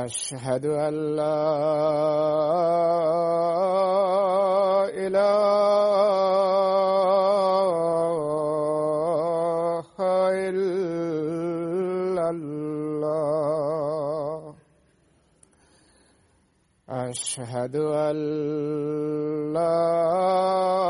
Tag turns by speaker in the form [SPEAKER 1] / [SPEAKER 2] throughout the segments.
[SPEAKER 1] وأشهد أن لا إله إلا الله. أشهد أن لا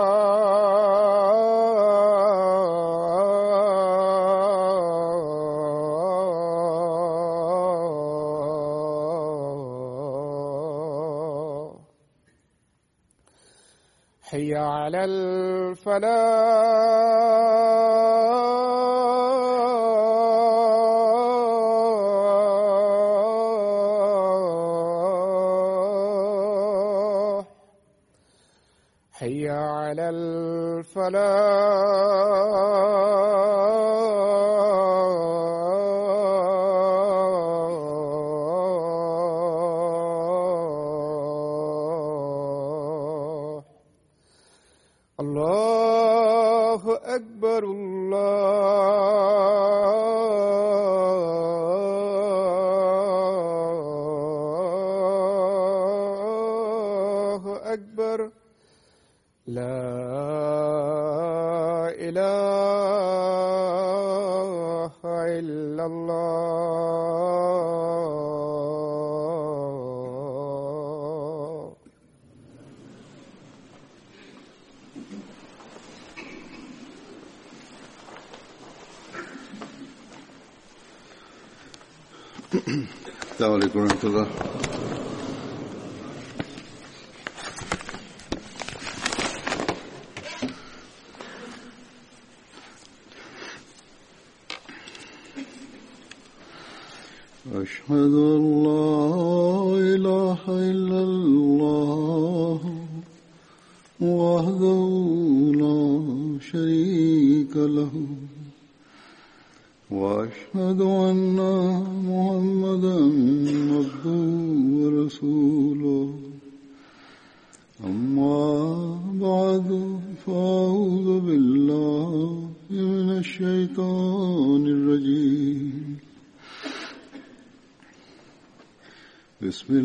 [SPEAKER 1] الفلاح حي على الفلاح.
[SPEAKER 2] السلام عليكم ورحمة الله أشهد في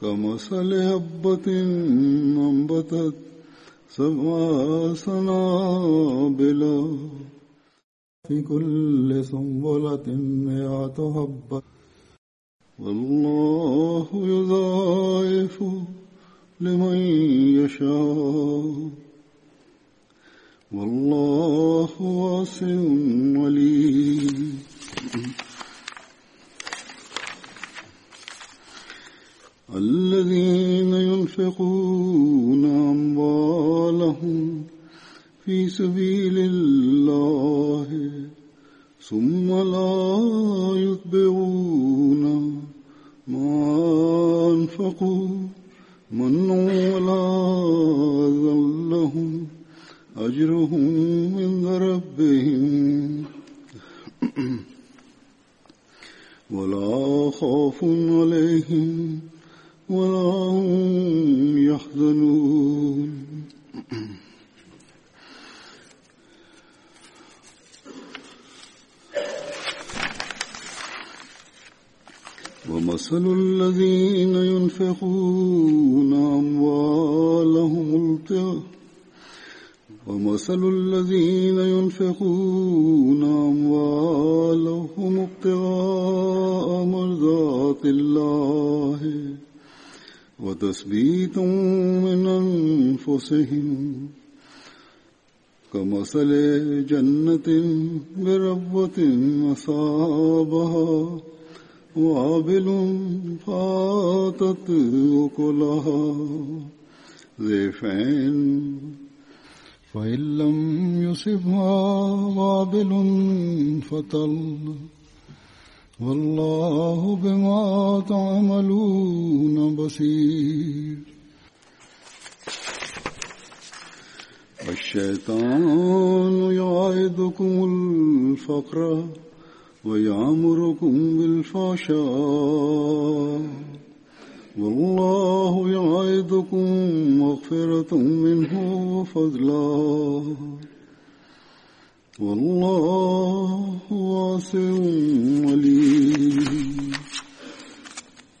[SPEAKER 2] كمثل هبة أنبتت سبع سنابل في كل سنبلة مئة حبة والله يضاعف لمن يشاء. والله واسع عليم الذين ينفقون أموالهم في سبيل الله ثم لا يتبعون ما أنفقوا من ولا ذلهم أجرهم عند ربهم. ولا خوف عليهم ولا هم يحزنون. ومثل الذين ينفقون أموالهم ابتغاء ومثل الذين ينفقون أموالهم ابتغاء مرضات الله. وتثبيتا من أنفسهم كمثل جنة بربوة أصابها وابل فاتت أكلها ضيفين فإن لم يصبها وابل فطل والله بما تعملون بصير. الشيطان يعيدكم الفقر ويعمركم بالفحشاء. والله يعيدكم مغفرة منه وفضلا. والله واسع عليم.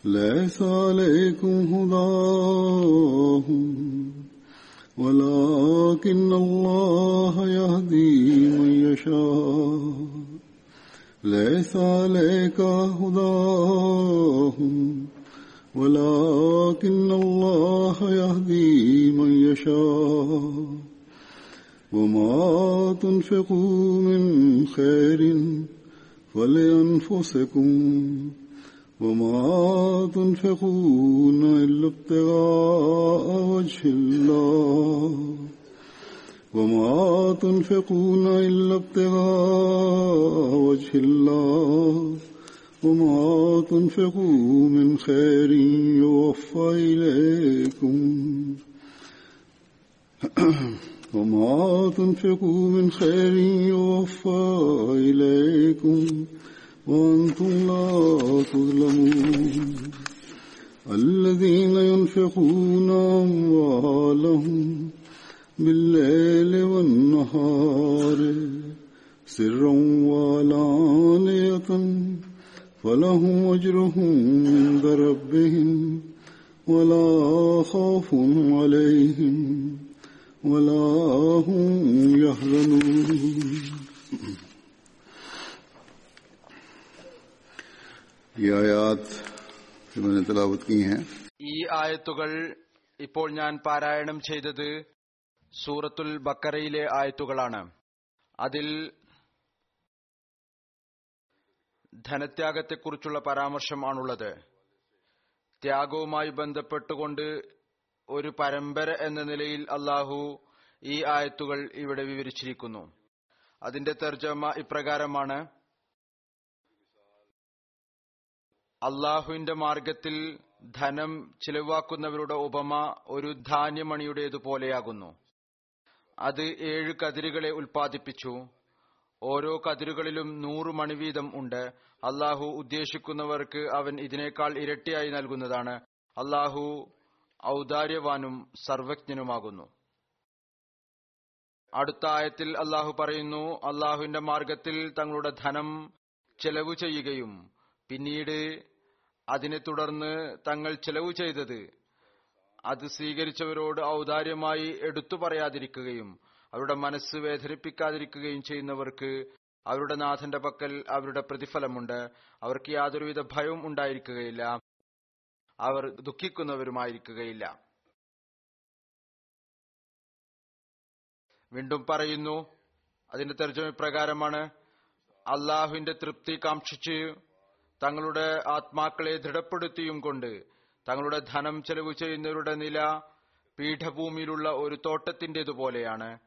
[SPEAKER 2] ليس عليكم هداهم ولكن الله يهدي من يشاء. ليس عليك هداهم ولكن الله يهدي من يشاء. وما تنفقوا من خير فلأنفسكم وما تنفقون إلا ابتغاء وجه الله وما تنفقون إلا ابتغاء وجه الله وما تنفقوا من خير يوفى إليكم وما تنفقوا من خير يوفى إليكم وأنتم لا تظلمون. الذين ينفقون أموالهم بالليل والنهار سرا وعلانية فلهم أجرهم عند ربهم ولا خوف عليهم ولا هم يحزنون. یہ آیات جو میں نے تلاوت کی ہیں
[SPEAKER 3] ഈ ആയത്തുകൾ ഇപ്പോൾ ഞാൻ പാരായണം ചെയ്തത് സൂറത്തുൽ ബക്കറയിലെ ആയത്തുകളാണ്. അതിൽ ധനത്യാഗത്തെക്കുറിച്ചുള്ള പരാമർശമാണുള്ളത്. ത്യാഗവുമായി ബന്ധപ്പെട്ടുകൊണ്ട് ഒരു പരമ്പര എന്ന നിലയിൽ അള്ളാഹു ഈ ആയത്തുകൾ ഇവിടെ വിവരിച്ചിരിക്കുന്നു. അതിന്റെ തർജമ ഇപ്രകാരമാണ്. അള്ളാഹുവിന്റെ മാർഗത്തിൽ ധനം ചിലവാക്കുന്നവരുടെ ഉപമ ഒരു ധാന്യമണിയുടേതുപോലെയാകുന്നു അത് ഏഴ് കതിരുകളെ ഉൽപ്പാദിപ്പിച്ചു. ഓരോ കതിരുകളിലും നൂറ് മണി വീതം ഉണ്ട്. അള്ളാഹു ഉദ്ദേശിക്കുന്നവർക്ക് അവൻ ഇതിനേക്കാൾ ഇരട്ടിയായി നൽകുന്നതാണ്. അള്ളാഹു ഔദാര്യവാനും സർവജ്ഞനുമാകുന്നു. അടുത്ത ആയത്തിൽ അള്ളാഹു പറയുന്നു അള്ളാഹുവിന്റെ മാർഗത്തിൽ തങ്ങളുടെ ധനം ചെലവ് ചെയ്യുകയും പിന്നീട് അതിനെ തുടർന്ന് തങ്ങൾ ചെലവ് ചെയ്തത് അത് സ്വീകരിച്ചവരോട് ഔദാര്യമായി എടുത്തു പറയാതിരിക്കുകയും അവരുടെ മനസ്സ് വേദനിപ്പിക്കാതിരിക്കുകയും ചെയ്യുന്നവർക്ക് അവരുടെ നാഥന്റെ പക്കൽ അവരുടെ പ്രതിഫലമുണ്ട്. അവർക്ക് യാതൊരുവിധ ഭയവും ഉണ്ടായിരിക്കുകയില്ല. അവർ ദുഃഖിക്കുന്നവരുമായിരിക്കുകയില്ല. വീണ്ടും പറയുന്നു അതിന്റെ തർജമ പ്രകാരമാണ് അള്ളാഹുവിന്റെ തൃപ്തി കാക്ഷിച്ച് തങ്ങളുടെ ആത്മാക്കളെ ദൃഢപ്പെടുത്തിയും കൊണ്ട് തങ്ങളുടെ ധനം ചെലവ് ചെയ്യുന്നവരുടെ നില പീഠഭൂമിയിലുള്ള ഒരു തോട്ടത്തിന്റേതുപോലെയാണ്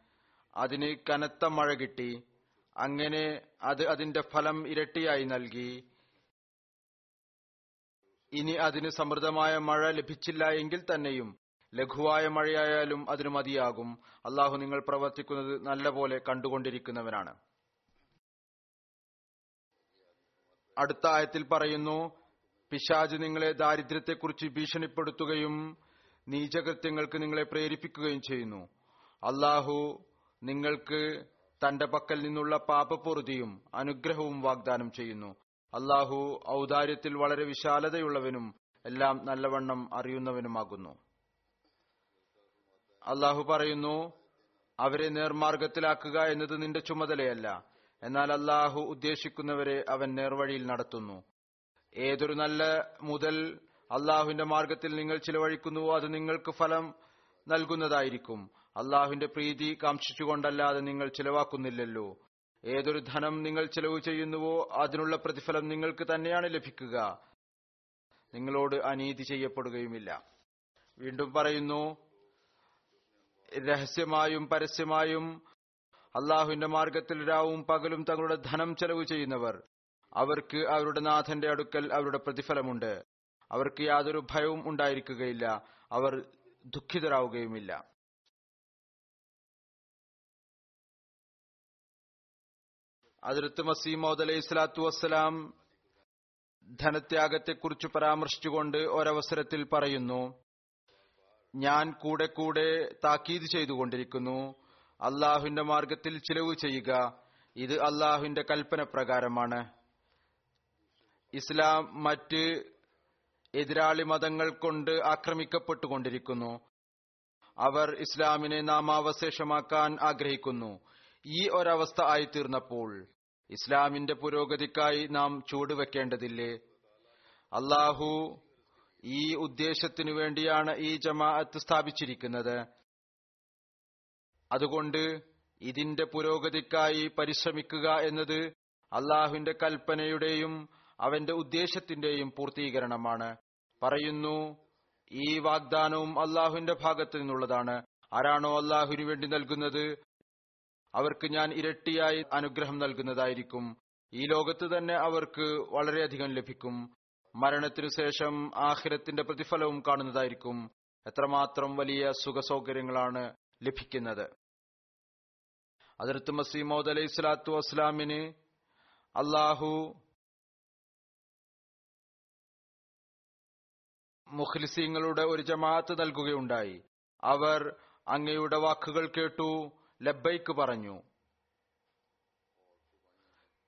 [SPEAKER 3] അതിന് കനത്ത മഴ കിട്ടി. അങ്ങനെ അത് അതിന്റെ ഫലം ഇരട്ടിയായി നൽകി. ഇനി അതിന് സമൃദ്ധമായ മഴ ലഭിച്ചില്ല എങ്കിൽ തന്നെയും ലഘുവായ മഴയായാലും അതിന് മതിയാകും. അള്ളാഹു നിങ്ങൾ പ്രവർത്തിക്കുന്നത് നല്ലപോലെ കണ്ടുകൊണ്ടിരിക്കുന്നവനാണ്. അടുത്ത ആയത്തിൽ പറയുന്നു പിശാജ് നിങ്ങളെ ദാരിദ്ര്യത്തെക്കുറിച്ച് ഭീഷണിപ്പെടുത്തുകയും നീചകൃത്യങ്ങൾക്ക് നിങ്ങളെ പ്രേരിപ്പിക്കുകയും ചെയ്യുന്നു. അള്ളാഹു നിങ്ങൾക്ക് തന്റെ പക്കൽ നിന്നുള്ള പാപപൂർതിയും അനുഗ്രഹവും വാഗ്ദാനം ചെയ്യുന്നു. അള്ളാഹു ഔദാര്യത്തിൽ വളരെ വിശാലതയുള്ളവനും എല്ലാം നല്ലവണ്ണം അറിയുന്നവനുമാകുന്നു. അള്ളാഹു പറയുന്നു അവരെ നേർമാർഗത്തിലാക്കുക എന്നത് നിന്റെ ചുമതലയല്ല. എന്നാൽ അള്ളാഹു ഉദ്ദേശിക്കുന്നവരെ അവൻ നേർവഴിയിൽ നടത്തുന്നു. ഏതൊരു നല്ല മുതൽ അള്ളാഹുവിന്റെ മാർഗത്തിൽ നിങ്ങൾ ചിലവഴിക്കുന്നുവോ അത് നിങ്ങൾക്ക് ഫലം നൽകുന്നതായിരിക്കും. അള്ളാഹുവിന്റെ പ്രീതി കാക്ഷിച്ചുകൊണ്ടല്ലാതെ നിങ്ങൾ ചിലവാക്കുന്നില്ലല്ലോ. ഏതൊരു ധനം നിങ്ങൾ ചെലവ് ചെയ്യുന്നുവോ അതിനുള്ള പ്രതിഫലം നിങ്ങൾക്ക് തന്നെയാണ് ലഭിക്കുക. നിങ്ങളോട് അനീതി ചെയ്യപ്പെടുകയുമില്ല. വീണ്ടും പറയുന്നു രഹസ്യമായും പരസ്യമായും അള്ളാഹുവിന്റെ മാർഗത്തിൽ രാവും പകലും തങ്ങളുടെ ധനം ചെലവ് ചെയ്യുന്നവർ അവർക്ക് അവരുടെ നാഥന്റെ അടുക്കൽ അവരുടെ പ്രതിഫലമുണ്ട്. അവർക്ക് യാതൊരു ഭയവും ഉണ്ടായിരിക്കുകയില്ല. അവർ ദുഃഖിതരാവുകയുമില്ല. അതിർത്ത് മസീമോദ് അലൈഹി സ്വലാത്തു വസ്സലാം ധനത്യാഗത്തെക്കുറിച്ച് പരാമർശിച്ചുകൊണ്ട് ഒരവസരത്തിൽ പറയുന്നു ഞാൻ കൂടെ കൂടെ താക്കീത് ചെയ്തുകൊണ്ടിരിക്കുന്നു. അള്ളാഹുവിന്റെ മാർഗത്തിൽ ചിലവ് ചെയ്യുക. ഇത് അള്ളാഹുവിന്റെ കൽപ്പന പ്രകാരമാണ്. ഇസ്ലാം മറ്റ് എതിരാളി മതങ്ങൾ കൊണ്ട് ആക്രമിക്കപ്പെട്ടുകൊണ്ടിരിക്കുന്നു. അവർ ഇസ്ലാമിനെ നാമാവശേഷമാക്കാൻ ആഗ്രഹിക്കുന്നു. ഈ ഒരവസ്ഥ ആയിത്തീർന്നപ്പോൾ ഇസ്ലാമിന്റെ പുരോഗതിക്കായി നാം ചൂടുവെക്കേണ്ടതില്ലേ അള്ളാഹു ഈ ഉദ്ദേശത്തിനു വേണ്ടിയാണ് ഈ ജമാഅത്ത് സ്ഥാപിച്ചിരിക്കുന്നത്. അതുകൊണ്ട് ഇതിന്റെ പുരോഗതിക്കായി പരിശ്രമിക്കുക എന്നത് അള്ളാഹുവിന്റെ കൽപ്പനയുടെയും അവന്റെ ഉദ്ദേശത്തിന്റെയും പൂർത്തീകരണമാണ്. പറയുന്നു ഈ വാഗ്ദാനവും അള്ളാഹുവിന്റെ ഭാഗത്തു നിന്നുള്ളതാണ്. ആരാണോ അള്ളാഹുവിനു വേണ്ടി നൽകുന്നത്? അവർക്ക് ഞാൻ ഇരട്ടിയായി അനുഗ്രഹം നൽകുന്നതായിരിക്കും. ഈ ലോകത്ത് തന്നെ അവർക്ക് വളരെയധികം ലഭിക്കും. മരണത്തിനു ശേഷം ആഹിരത്തിന്റെ പ്രതിഫലവും കാണുന്നതായിരിക്കും. എത്രമാത്രം വലിയ സുഖസൗകര്യങ്ങളാണ് ലഭിക്കുന്നത്. അതിർത്ത് മസീമോദ് അലൈഹി സ്വലാത്തു വസ്ലാമിന് അള്ളാഹു മുഖ്ലിസീങ്ങളുടെ ഒരു ജമാഅത്ത് നൽകുകയുണ്ടായി. അവർ അങ്ങയുടെ വാക്കുകൾ കേട്ടു. ലബ്ബൈക്ക് പറഞ്ഞു.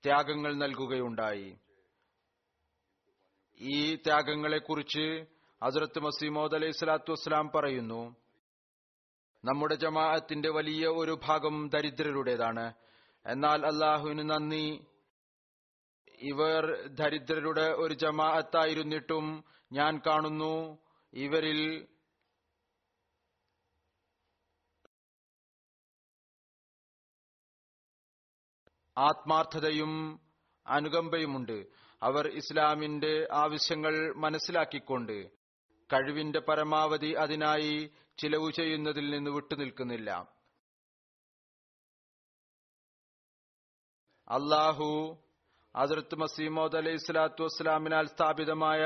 [SPEAKER 3] ത്യാഗങ്ങൾ നൽകുകയുണ്ടായി. ഈ ത്യാഗങ്ങളെക്കുറിച്ച് ഹസരത്ത് മസീമോദ് അലൈഹി സ്വലാത്തു വസ്സലാം പറയുന്നു നമ്മുടെ ജമാഅത്തിന്റെ വലിയ ഒരു ഭാഗം ദരിദ്രരുടേതാണ്. എന്നാൽ അള്ളാഹുവിന് നന്ദി. ഇവർ ദരിദ്രരുടെ ഒരു ജമാഅത്തായിരുന്നിട്ടും ഞാൻ കാണുന്നു. ഇവരിൽ ആത്മാർത്ഥതയും അനുകമ്പയുമുണ്ട്. അവർ ഇസ്ലാമിന്റെ ആവശ്യങ്ങൾ മനസ്സിലാക്കിക്കൊണ്ട് കഴിവിന്റെ പരമാവധി അതിനായി ചിലവ് ചെയ്യുന്നതിൽ നിന്ന് വിട്ടുനിൽക്കുന്നില്ല. അള്ളാഹു അതിർത്ത് മസീമോദ് അലൈഹി സ്വലാത്തു വസ്സലാമിനാൽ സ്ഥാപിതമായ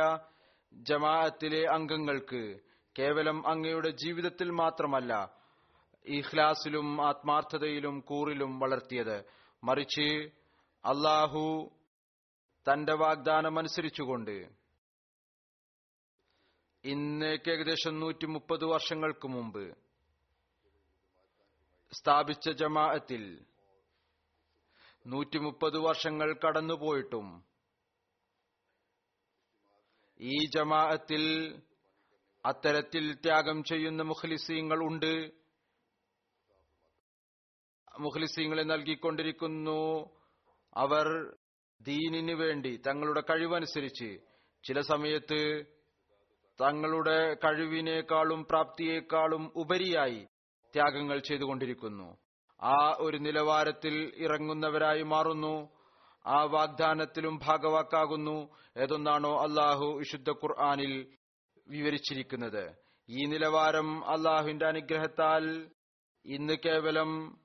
[SPEAKER 3] ജമാഅത്തിലെ അംഗങ്ങൾക്ക് കേവലം അങ്ങയുടെ ജീവിതത്തിൽ മാത്രമല്ല ഇഖ്ലാസിലും ആത്മാർത്ഥതയിലും കൂറിലും വളർത്തിയത്. മറിച്ച് അള്ളാഹു തന്റെ വാഗ്ദാനം അനുസരിച്ചുകൊണ്ട് ഇന്നേക്ക് ഏകദേശം നൂറ്റി മുപ്പത് വർഷങ്ങൾക്ക് മുമ്പ് സ്ഥാപിച്ച ജമാഅത്തിൽ നൂറ്റി മുപ്പത് വർഷങ്ങൾ കടന്നുപോയിട്ടും ഈ ജമാഅത്തിൽ അത്തരത്തിൽ ത്യാഗം ചെയ്യുന്ന മുഖ്ലിസീങ്ങൾ ഉണ്ട്. മുഖ്ലിസീങ്ങളെ നൽകിക്കൊണ്ടിരിക്കുന്നു. അവർ ദീനിനു വേണ്ടി തങ്ങളുടെ കഴിവനുസരിച്ച് ചില സമയത്ത് തങ്ങളുടെ കഴിവിനേക്കാളും പ്രാപ്തിയേക്കാളും ഉപരിയായി ത്യാഗങ്ങൾ ചെയ്തുകൊണ്ടിരിക്കുന്നു. ആ ഒരു നിലവാരത്തിൽ ഇറങ്ങുന്നവരായി മാറുന്നു. ആ വാഗ്ദാനത്തിലും ഭാഗവാക്കാകുന്നു. ഏതൊന്നാണോ അള്ളാഹു വിശുദ്ധ ഖുർആാനിൽ വിവരിച്ചിരിക്കുന്നത്. ഈ നിലവാരം അള്ളാഹുവിന്റെ അനുഗ്രഹത്താൽ ഇന്ന് കേവലം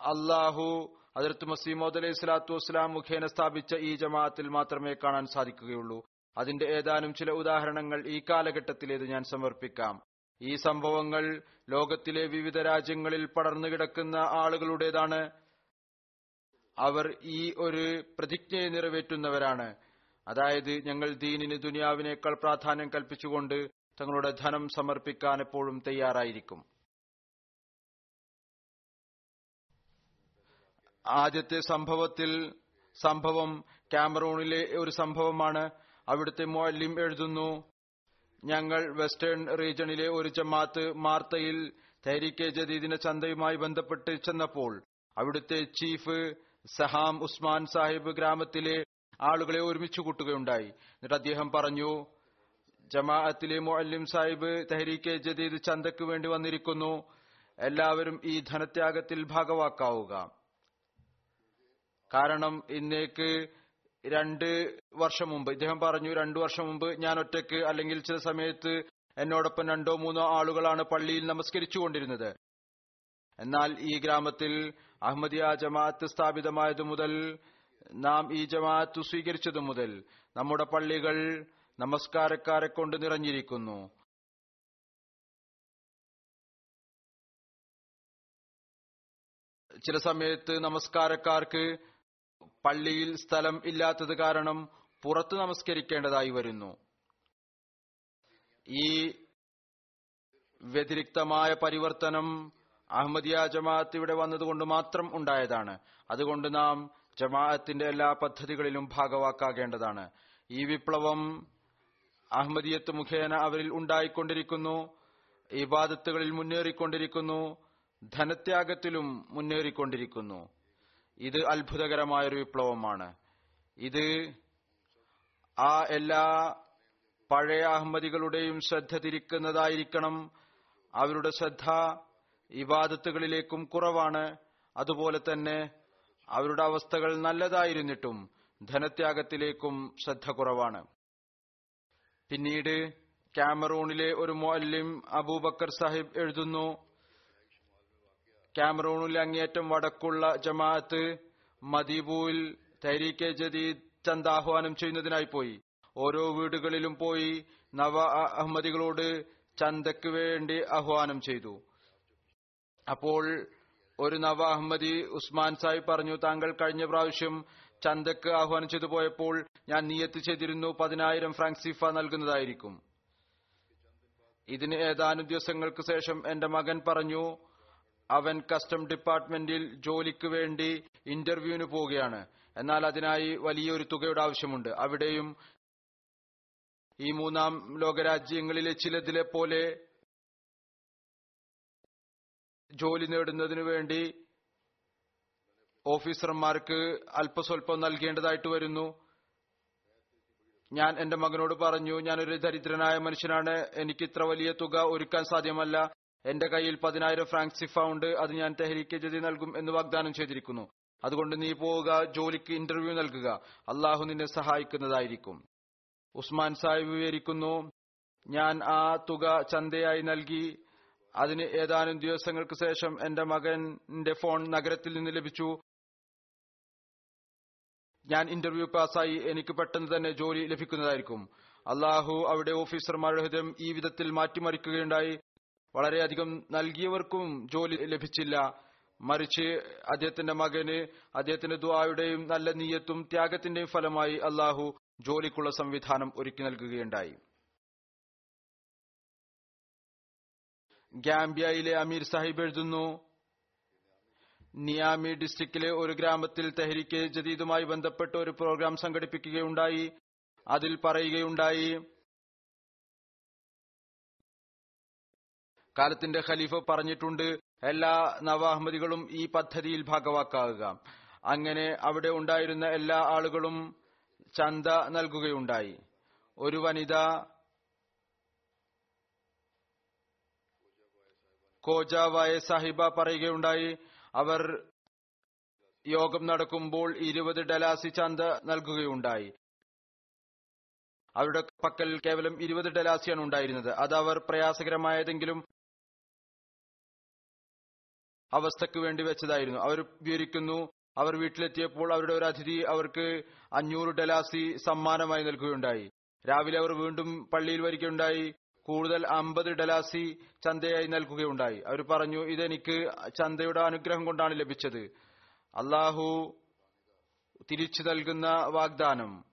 [SPEAKER 3] അള്ളാഹു അതിർത്ത് മസീമോദ് അലൈഹി സ്വലാത്തു വസ്സലാം മുഖേന സ്ഥാപിച്ച ഈ ജമാഅത്തിൽ മാത്രമേ കാണാൻ സാധിക്കുകയുള്ളൂ. അതിന്റെ ഏതാനും ചില ഉദാഹരണങ്ങൾ ഈ കാലഘട്ടത്തിലേത് ഞാൻ സമർപ്പിക്കാം. ഈ സംഭവങ്ങൾ ലോകത്തിലെ വിവിധ രാജ്യങ്ങളിൽ പടർന്നു കിടക്കുന്ന ആളുകളുടേതാണ്. അവർ ഈ ഒരു പ്രതിജ്ഞയെ നിറവേറ്റുന്നവരാണ്. അതായത് ഞങ്ങൾ ദീനിന് ദുനിയാവിനേക്കാൾ പ്രാധാന്യം കൽപ്പിച്ചുകൊണ്ട് തങ്ങളുടെ ധനം സമർപ്പിക്കാൻ എപ്പോഴും തയ്യാറായിരിക്കും. ആദ്യത്തെ സംഭവത്തിൽ സംഭവം കാമറൂണിലെ ഒരു സംഭവമാണ്. അവിടുത്തെ മൊല്ലിം എഴുതുന്നു ഞങ്ങൾ വെസ്റ്റേൺ റീജണിലെ ഒരു ജമാത്ത് മാർത്തയിൽ തൈരിക്കെ ജദീദിന്റെ ചന്തയുമായി ബന്ധപ്പെട്ട് ചെന്നപ്പോൾ അവിടുത്തെ ചീഫ് സഹാം ഉസ്മാൻ സാഹിബ് ഗ്രാമത്തിലെ ആളുകളെ ഒരുമിച്ച് കൂട്ടുകയുണ്ടായി. എന്നിട്ട് അദ്ദേഹം പറഞ്ഞു ജമാഅത്തിലെ മൊല്ലിം സാഹിബ് തെഹരീക്കെ ജദീദ് ചന്തയ്ക്ക് വേണ്ടി വന്നിരിക്കുന്നു. എല്ലാവരും ഈ ധനത്യാഗത്തിൽ ഭാഗവാക്കാവുക. കാരണം ഇന്നേക്ക് രണ്ട് വർഷം മുമ്പ് ഇദ്ദേഹം പറഞ്ഞു രണ്ടു വർഷം മുമ്പ് ഞാൻ ഒറ്റയ്ക്ക് അല്ലെങ്കിൽ ചില സമയത്ത് എന്നോടൊപ്പം രണ്ടോ മൂന്നോ ആളുകളാണ് പള്ളിയിൽ നമസ്കരിച്ചുകൊണ്ടിരുന്നത്. എന്നാൽ ഈ ഗ്രാമത്തിൽ അഹമ്മദിയ ജമാഅത്ത് സ്ഥാപിതമായതു മുതൽ നാം ഈ ജമാഅത്ത് സ്വീകരിച്ചതു മുതൽ നമ്മുടെ പള്ളികൾ നമസ്കാരക്കാരെ കൊണ്ട് നിറഞ്ഞിരിക്കുന്നു. ചില സമയത്ത് നമസ്കാരക്കാർക്ക് പള്ളിയിൽ സ്ഥലം ഇല്ലാത്തത് കാരണം പുറത്തു നമസ്കരിക്കേണ്ടതായി വരുന്നു. ഈ വ്യതിരിക്തമായ പരിവർത്തനം അഹമ്മദിയ ജമാഅത്ത് ഇവിടെ വന്നതുകൊണ്ട് മാത്രം ഉണ്ടായതാണ്. അതുകൊണ്ട് നാം ജമാഅത്തിന്റെ എല്ലാ പദ്ധതികളിലും ഭാഗവാക്കാകേണ്ടതാണ്. ഈ വിപ്ലവം അഹമ്മദിയത്ത് മുഖേന അവരിൽ ഉണ്ടായിക്കൊണ്ടിരിക്കുന്നു. ഇബാദത്തുകളിൽ മുന്നേറിക്കൊണ്ടിരിക്കുന്നു. ധനത്യാഗത്തിലും മുന്നേറിക്കൊണ്ടിരിക്കുന്നു. ഇത് അത്ഭുതകരമായൊരു വിപ്ലവമാണ്. ഇത് ആ എല്ലാ പഴയ അഹമ്മദികളുടെയും ശ്രദ്ധ തിരിക്കുന്നതായിരിക്കണം. അവരുടെ ശ്രദ്ധ ഇബാദത്തുകളിലേക്കും കുറവാണ്. അതുപോലെ തന്നെ അവരുടെ അവസ്ഥകൾ നല്ലതായിരുന്നിട്ടും ധനത്യാഗത്തിലേക്കും ശ്രദ്ധ കുറവാണ്. പിന്നീട് കാമറൂണിലെ ഒരു മൊല്ലിം അബൂബക്കർ സാഹിബ് എഴുതുന്നു കാമറൂണിൽ അങ്ങേയറ്റം വടക്കുള്ള ജമാഅത്ത് മദീബുവിൽ തരീക്കെ ജദീദ് ചന്ത ആഹ്വാനം ചെയ്യുന്നതിനായി പോയി. ഓരോ വീടുകളിലും പോയി നവ അഹമ്മദികളോട് ചന്തയ്ക്ക് വേണ്ടി ആഹ്വാനം ചെയ്തു. അപ്പോൾ ഒരു നവ അഹമ്മദി ഉസ്മാൻ സാഹിബ് പറഞ്ഞു താങ്കൾ കഴിഞ്ഞ പ്രാവശ്യം ചന്തക്ക് ആഹ്വാനം ചെയ്തു പോയപ്പോൾ ഞാൻ നിയത്ത് ചെയ്തിരുന്നു പതിനായിരം ഫ്രാങ്ക് സിഫ നൽകുന്നതായിരിക്കും. ഇതിന് ഏതാനും ദിവസങ്ങൾക്ക് ശേഷം എന്റെ മകൻ പറഞ്ഞു അവൻ കസ്റ്റം ഡിപ്പാർട്ട്മെന്റിൽ ജോലിക്ക് വേണ്ടി ഇന്റർവ്യൂവിന് പോവുകയാണ്. എന്നാൽ അതിനായി വലിയൊരു തുകയുടെ ആവശ്യമുണ്ട്. അവിടെയും ഈ മൂന്നാം ലോകരാജ്യങ്ങളിലെ ചിലതിലെ പോലെ ജോലി നേടുന്നതിനു വേണ്ടി ഓഫീസർമാർക്ക് അല്പസ്വല്പം നൽകേണ്ടതായിട്ട് വരുന്നു. ഞാൻ എന്റെ മകനോട് പറഞ്ഞു ഞാനൊരു ദരിദ്രനായ മനുഷ്യനാണ്. എനിക്ക് ഇത്ര വലിയ തുക ഒരുക്കാൻ സാധ്യമല്ല. എന്റെ കയ്യിൽ പതിനായിരം ഫ്രാങ്ക് സിഫ ഉണ്ട് അത് ഞാൻ തെഹരിക്ക് ജതി നൽകും എന്ന് വാഗ്ദാനം ചെയ്തിരിക്കുന്നു. അതുകൊണ്ട് നീ പോവുക ജോലിക്ക് ഇന്റർവ്യൂ നൽകുക. അള്ളാഹു നിന്നെ സഹായിക്കുന്നതായിരിക്കും. ഉസ്മാൻ സാഹിബ് വിവരിക്കുന്നു ഞാൻ ആ തുക ചന്തയായി നൽകി. അതിന് ഏതാനും ദിവസങ്ങൾക്ക് ശേഷം എന്റെ മകന്റെ ഫോൺ നഗരത്തിൽ നിന്ന് ലഭിച്ചു. ഞാൻ ഇന്റർവ്യൂ പാസ്സായി എനിക്ക് പെട്ടെന്ന് തന്നെ ജോലി ലഭിക്കുന്നതായിരിക്കും. അള്ളാഹു അവിടെ ഓഫീസർമാരുടെ ഹൃദയം ഈ വിധത്തിൽ മാറ്റിമറിക്കുകയുണ്ടായി. വളരെയധികം നൽകിയവർക്കും ജോലി ലഭിച്ചില്ല. മറിച്ച് അദ്ദേഹത്തിന്റെ മകന് അദ്ദേഹത്തിന്റെ ദ്വായുടെയും നല്ല നീയത്തും ത്യാഗത്തിന്റെയും ഫലമായി അള്ളാഹു ജോലിക്കുള്ള സംവിധാനം ഒരുക്കി നൽകുകയുണ്ടായി. ഗാംബിയയിലെ അമീർ സാഹിബ് എഴുതുന്നു നിയാമി ഡിസ്ട്രിക്റ്റിലെ ഒരു ഗ്രാമത്തിൽ തെഹരിക്ക് ജദീദുമായി ബന്ധപ്പെട്ട് ഒരു പ്രോഗ്രാം സംഘടിപ്പിക്കുകയുണ്ടായി. അതിൽ പറയുകയുണ്ടായി കാലത്തിന്റെ ഖലീഫ പറഞ്ഞിട്ടുണ്ട് എല്ലാ നവാഹ്മദികളും ഈ പദ്ധതിയിൽ ഭാഗവാക്കാവുക അങ്ങനെ അവിടെ ഉണ്ടായിരുന്ന എല്ലാ ആളുകളും ചന്ത നൽകുകയുണ്ടായി. ഒരു വനിത കോജാവായ സാഹിബ പറയുകയുണ്ടായി അവർ യോഗം നടക്കുമ്പോൾ ഇരുപത് ഡലാസി ചന്ത നൽകുകയുണ്ടായി. അവരുടെ പക്കൽ കേവലം ഇരുപത് ഡലാസിയാണ് ഉണ്ടായിരുന്നത്. അത് അവർ പ്രയാസകരമായതെങ്കിലും അവസ്ഥക്ക് വേണ്ടി വെച്ചതായിരുന്നു. അവർ വിവരിക്കുന്നു അവർ വീട്ടിലെത്തിയപ്പോൾ അവരുടെ ഒരു അതിഥി അവർക്ക് അഞ്ഞൂറ് ഡലാസി സമ്മാനമായി നൽകുകയുണ്ടായി. രാവിലെ അവർ വീണ്ടും പള്ളിയിൽ വരികയുണ്ടായി. കൂടുതൽ അമ്പത് ഡലാസി ചന്തയായി നൽകുകയുണ്ടായി. അവർ പറഞ്ഞു ഇതെനിക്ക് ചന്തയുടെ അനുഗ്രഹം കൊണ്ടാണ് ലഭിച്ചത്. അള്ളാഹു തിരിച്ചു നൽകുന്ന വാഗ്ദാനം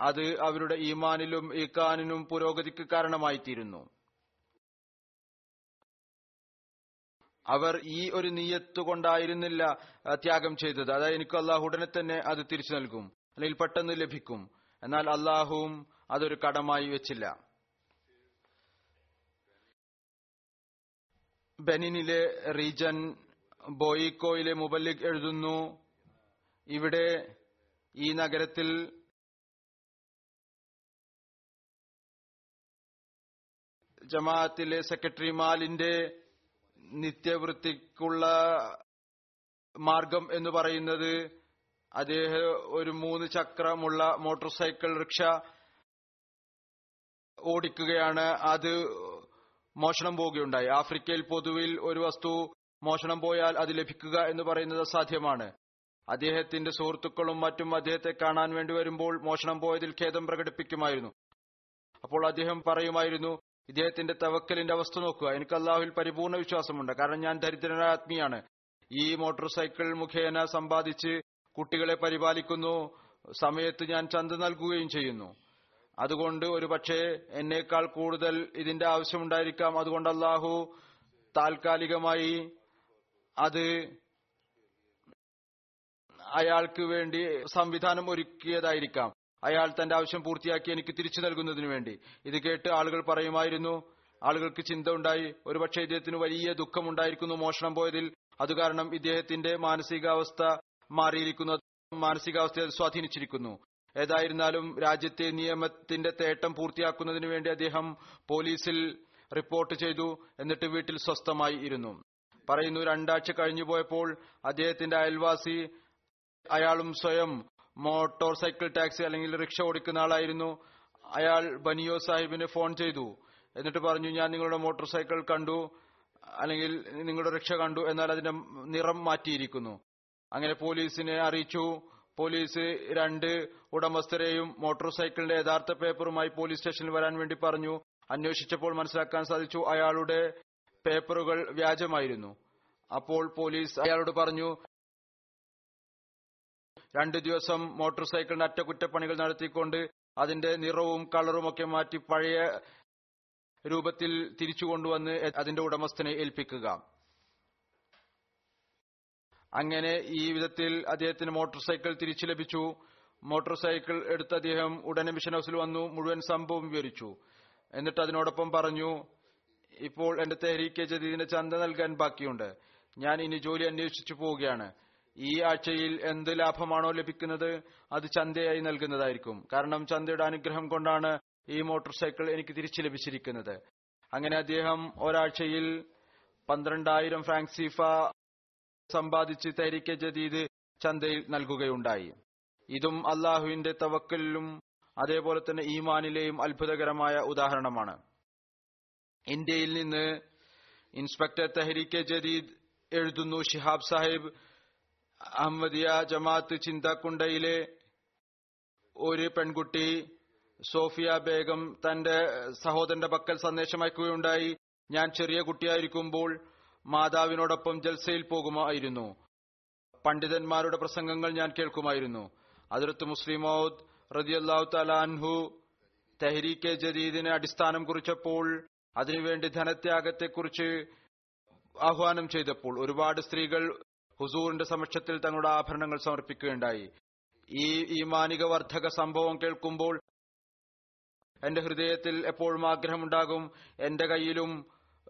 [SPEAKER 3] അത് അവരുടെ ഈമാനിലും ഈക്കാനിനും പുരോഗതിക്ക് കാരണമായിത്തീരുന്നു. അവർ ഈ ഒരു നീയത്ത് കൊണ്ടായിരുന്നില്ല ത്യാഗം ചെയ്തത്. അതായത് എനിക്ക് അള്ളാഹു ഉടനെ തന്നെ അത് തിരിച്ചു നൽകും. അല്ലെങ്കിൽ പെട്ടെന്ന് ലഭിക്കും. എന്നാൽ അള്ളാഹുവും അതൊരു കടമായി വെച്ചില്ല. ബെനിനിലെ റീജൻ ബോയിക്കോയിലെ മുബല്ലിഖ് എഴുതുന്നു ഇവിടെ ഈ നഗരത്തിൽ ജമാഅത്തിലെ സെക്രട്ടറി മാലിന്റെ നിത്യവൃത്തിക്കുള്ള മാർഗം എന്ന് പറയുന്നത് അദ്ദേഹം ഒരു മൂന്ന് ചക്രമുള്ള മോട്ടോർ സൈക്കിൾ റിക്ഷ ഓടിക്കുകയാണ്. അത് മോഷണം പോവുകയുണ്ടായി. ആഫ്രിക്കയിൽ പൊതുവിൽ ഒരു വസ്തു മോഷണം പോയാൽ അത് ലഭിക്കുക എന്ന് പറയുന്നത് അസാധ്യമാണ്. അദ്ദേഹത്തിന്റെ സുഹൃത്തുക്കളും മറ്റും അദ്ദേഹത്തെ കാണാൻ വേണ്ടി വരുമ്പോൾ മോഷണം പോയതിൽ ഖേദം പ്രകടിപ്പിക്കുമായിരുന്നു. അപ്പോൾ അദ്ദേഹം പറയുമായിരുന്നു ഇദ്ദേഹത്തിന്റെ തവക്കലിന്റെ അവസ്ഥ നോക്കുക. എനിക്ക് അള്ളാഹുവിൽ പരിപൂർണ വിശ്വാസമുണ്ട്. കാരണം ഞാൻ ദരിദ്രനായ ആത്മീയാണ്. ഈ മോട്ടോർ സൈക്കിൾ മുഖേന സമ്പാദിച്ച് കുട്ടികളെ പരിപാലിക്കുന്നു. സമയത്ത് ഞാൻ ചന്ത നൽകുകയും ചെയ്യുന്നു. അതുകൊണ്ട് ഒരു പക്ഷേ എന്നേക്കാൾ കൂടുതൽ ഇതിന്റെ ആവശ്യമുണ്ടായിരിക്കാം. അതുകൊണ്ട് അള്ളാഹു താൽക്കാലികമായി അത് അയാൾക്ക് വേണ്ടി സംവിധാനം ഒരുക്കിയതായിരിക്കാം. അയാൾ തന്റെ ആവശ്യം പൂർത്തിയാക്കി എനിക്ക് തിരിച്ചു നൽകുന്നതിനു വേണ്ടി. ഇത് കേട്ട് ആളുകൾ പറയുമായിരുന്നു ആളുകൾക്ക് ചിന്ത ഉണ്ടായി. ഒരുപക്ഷെ ഇദ്ദേഹത്തിന് വലിയ ദുഃഖമുണ്ടായിരിക്കുന്നു മോഷണം പോയതിൽ. അതുകാരണം ഇദ്ദേഹത്തിന്റെ മാനസികാവസ്ഥ മാറിയിരിക്കുന്നു. മാനസികാവസ്ഥയെ സ്വാധീനിച്ചിരിക്കുന്നു. ഏതായിരുന്നാലും രാജ്യത്തെ നിയമത്തിന്റെ തേട്ടം പൂർത്തിയാക്കുന്നതിനു വേണ്ടി അദ്ദേഹം പോലീസിൽ റിപ്പോർട്ട് ചെയ്തു എന്നിട്ട് വീട്ടിൽ സ്വസ്ഥമായി ഇരുന്നു. പറയുന്നു രണ്ടാഴ്ച കഴിഞ്ഞു പോയപ്പോൾ അദ്ദേഹത്തിന്റെ അയൽവാസി അയാളും സ്വയം മോട്ടോർ സൈക്കിൾ ടാക്സി അല്ലെങ്കിൽ റിക്ഷ ഓടിക്കുന്ന ആളായിരുന്നു. അയാൾ ബനിയോ സാഹിബിന് ഫോൺ ചെയ്തു. എന്നിട്ട് പറഞ്ഞു ഞാൻ നിങ്ങളുടെ മോട്ടോർ സൈക്കിൾ കണ്ടു. അല്ലെങ്കിൽ നിങ്ങളുടെ റിക്ഷ കണ്ടു. എന്നാൽ അതിന്റെ നിറം മാറ്റിയിരിക്കുന്നു. അങ്ങനെ പോലീസിനെ അറിയിച്ചു. പോലീസ് രണ്ട് ഉടമസ്ഥരെയും മോട്ടോർ സൈക്കിളിന്റെ യഥാർത്ഥ പേപ്പറുമായി പോലീസ് സ്റ്റേഷനിൽ വരാൻ വേണ്ടി പറഞ്ഞു. അന്വേഷിച്ചപ്പോൾ മനസ്സിലാക്കാൻ സാധിച്ചു അയാളുടെ പേപ്പറുകൾ വ്യാജമായിരുന്നു. അപ്പോൾ പോലീസ് അയാളോട് പറഞ്ഞു രണ്ടു ദിവസം മോട്ടോർ സൈക്കിളിന്റെ അറ്റകുറ്റപ്പണികൾ നടത്തിക്കൊണ്ട് അതിന്റെ നിറവും കളറും ഒക്കെ മാറ്റി പഴയ രൂപത്തിൽ തിരിച്ചു കൊണ്ടുവന്ന് അതിന്റെ ഉടമസ്ഥനെ ഏൽപ്പിക്കുക. അങ്ങനെ ഈ വിധത്തിൽ അദ്ദേഹത്തിന് മോട്ടോർ സൈക്കിൾ തിരിച്ചു ലഭിച്ചു. മോട്ടോർ സൈക്കിൾ എടുത്ത് അദ്ദേഹം ഉടനെ മിഷൻ ഹൗസിൽ വന്നു മുഴുവൻ സംഭവം വിവരിച്ചു. എന്നിട്ട് അതിനോടൊപ്പം പറഞ്ഞു ഇപ്പോൾ എന്റെ തെഹരീക്കെ ജദീദിന് ചന്ത നൽകാൻ ബാക്കിയുണ്ട്. ഞാൻ ഇനി ജോലി അന്വേഷിച്ചു പോവുകയാണ്. ഈ ആഴ്ചയിൽ എന്ത് ലാഭമാണോ ലഭിക്കുന്നത് അത് ചന്തയായി നൽകുന്നതായിരിക്കും. കാരണം ചന്തയുടെ അനുഗ്രഹം കൊണ്ടാണ് ഈ മോട്ടോർ സൈക്കിൾ എനിക്ക് തിരിച്ചു ലഭിച്ചിരിക്കുന്നത്. അങ്ങനെ അദ്ദേഹം ഒരാഴ്ചയിൽ പന്ത്രണ്ടായിരം ഫ്രാങ്ക് സീഫ സമ്പാദിച്ച് തരിക്ക ജദീദ് ചന്തയിൽ നൽകുകയുണ്ടായി. ഇതും അള്ളാഹുവിന്റെ തവക്കലിലും അതേപോലെ തന്നെ ഈമാനിലെയും അത്ഭുതകരമായ ഉദാഹരണമാണ്. ഇന്ത്യയിൽ നിന്ന് ഇൻസ്പെക്ടർ തെഹരിക്കെ ജദീദ് എഴുതുന്നു ഷിഹാബ് സാഹിബ് അഹമ്മദിയ ജമാഅത്ത് ചിന്തക്കുണ്ടയിലെ ഒരു പെൺകുട്ടി സോഫിയ ബേഗം തന്റെ സഹോദരന്റെ പക്കൽ സന്ദേശം അയക്കുകയുണ്ടായി ഞാൻ ചെറിയ കുട്ടിയായിരിക്കുമ്പോൾ മാതാവിനോടൊപ്പം ജൽസയിൽ പോകുമായിരുന്നു. പണ്ഡിതന്മാരുടെ പ്രസംഗങ്ങൾ ഞാൻ കേൾക്കുമായിരുന്നു. അതിർത്ത് മുസ്ലിം മൗദ് റതിയല്ലാഹു തലാൻഹു തെഹരീക്കെ ജദീദിന് അടിസ്ഥാനം കുറിച്ചപ്പോൾ അതിനുവേണ്ടി ധനത്യാഗത്തെക്കുറിച്ച് ആഹ്വാനം ചെയ്തപ്പോൾ ഒരുപാട് സ്ത്രീകൾ ഹുസൂറിന്റെ സമക്ഷത്തിൽ തങ്ങളുടെ ആഭരണങ്ങൾ സമർപ്പിക്കുകയുണ്ടായി. ഈ ഈ മാനിക വർദ്ധക സംഭവം കേൾക്കുമ്പോൾ എന്റെ ഹൃദയത്തിൽ എപ്പോഴും ആഗ്രഹമുണ്ടാകും. എന്റെ കയ്യിലും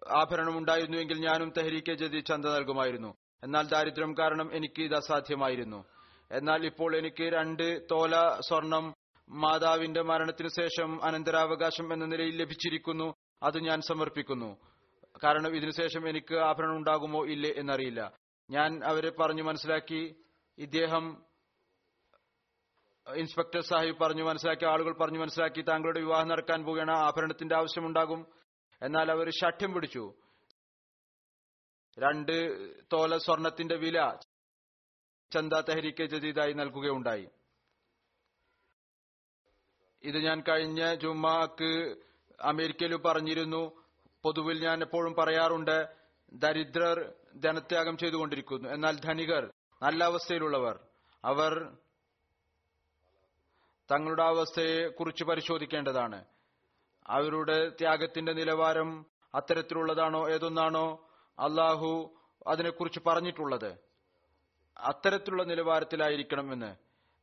[SPEAKER 3] ആഭരണം ഉണ്ടായിരുന്നുവെങ്കിൽ ഞാനും തെഹരീക്കെ ജതി ചന്ത നൽകുമായിരുന്നു. എന്നാൽ ദാരിദ്ര്യം കാരണം എനിക്ക് ഇത് അസാധ്യമായിരുന്നു. എന്നാൽ ഇപ്പോൾ എനിക്ക് രണ്ട് തോല സ്വർണം മാതാവിന്റെ മരണത്തിനു ശേഷം അനന്തരാവകാശം എന്ന നിലയിൽ ലഭിച്ചിരിക്കുന്നു. അത് ഞാൻ സമർപ്പിക്കുന്നു. കാരണം ഇതിനുശേഷം എനിക്ക് ആഭരണം ഉണ്ടാകുമോ ഇല്ലേ എന്നറിയില്ല. ഞാൻ അവരെ പറഞ്ഞു മനസ്സിലാക്കി. ഇദ്ദേഹം ഇൻസ്പെക്ടർ സാഹിബ് പറഞ്ഞു മനസ്സിലാക്കി ആളുകൾ പറഞ്ഞു മനസ്സിലാക്കി താങ്കളുടെ വിവാഹം നടക്കാൻ പോവുകയാണ് ആഭരണത്തിന്റെ ആവശ്യമുണ്ടാകും. എന്നാൽ അവർ ശഠ്യം പിടിച്ചു. രണ്ട് തോല സ്വർണത്തിന്റെ വില ചന്ത തെഹരിക്കെ ജദീദായി നൽകുകയുണ്ടായി. ഇത് ഞാൻ കഴിഞ്ഞ ജുമാക്ക് അമേരിക്കയിൽ പറഞ്ഞിരുന്നു. പൊതുവിൽ ഞാൻ എപ്പോഴും പറയാറുണ്ട് ദരിദ്രർ ധനത്യാഗം ചെയ്തുകൊണ്ടിരിക്കുന്നു. എന്നാൽ ധനികർ നല്ല അവസ്ഥയിലുള്ളവർ അവർ തങ്ങളുടെ അവസ്ഥയെ കുറിച്ച് പരിശോധിക്കേണ്ടതാണ്. അവരുടെ ത്യാഗത്തിന്റെ നിലവാരം അത്തരത്തിലുള്ളതാണോ ഏതൊന്നാണോ അള്ളാഹു അതിനെക്കുറിച്ച് പറഞ്ഞിട്ടുള്ളത്. അത്തരത്തിലുള്ള നിലവാരത്തിലായിരിക്കണമെന്ന്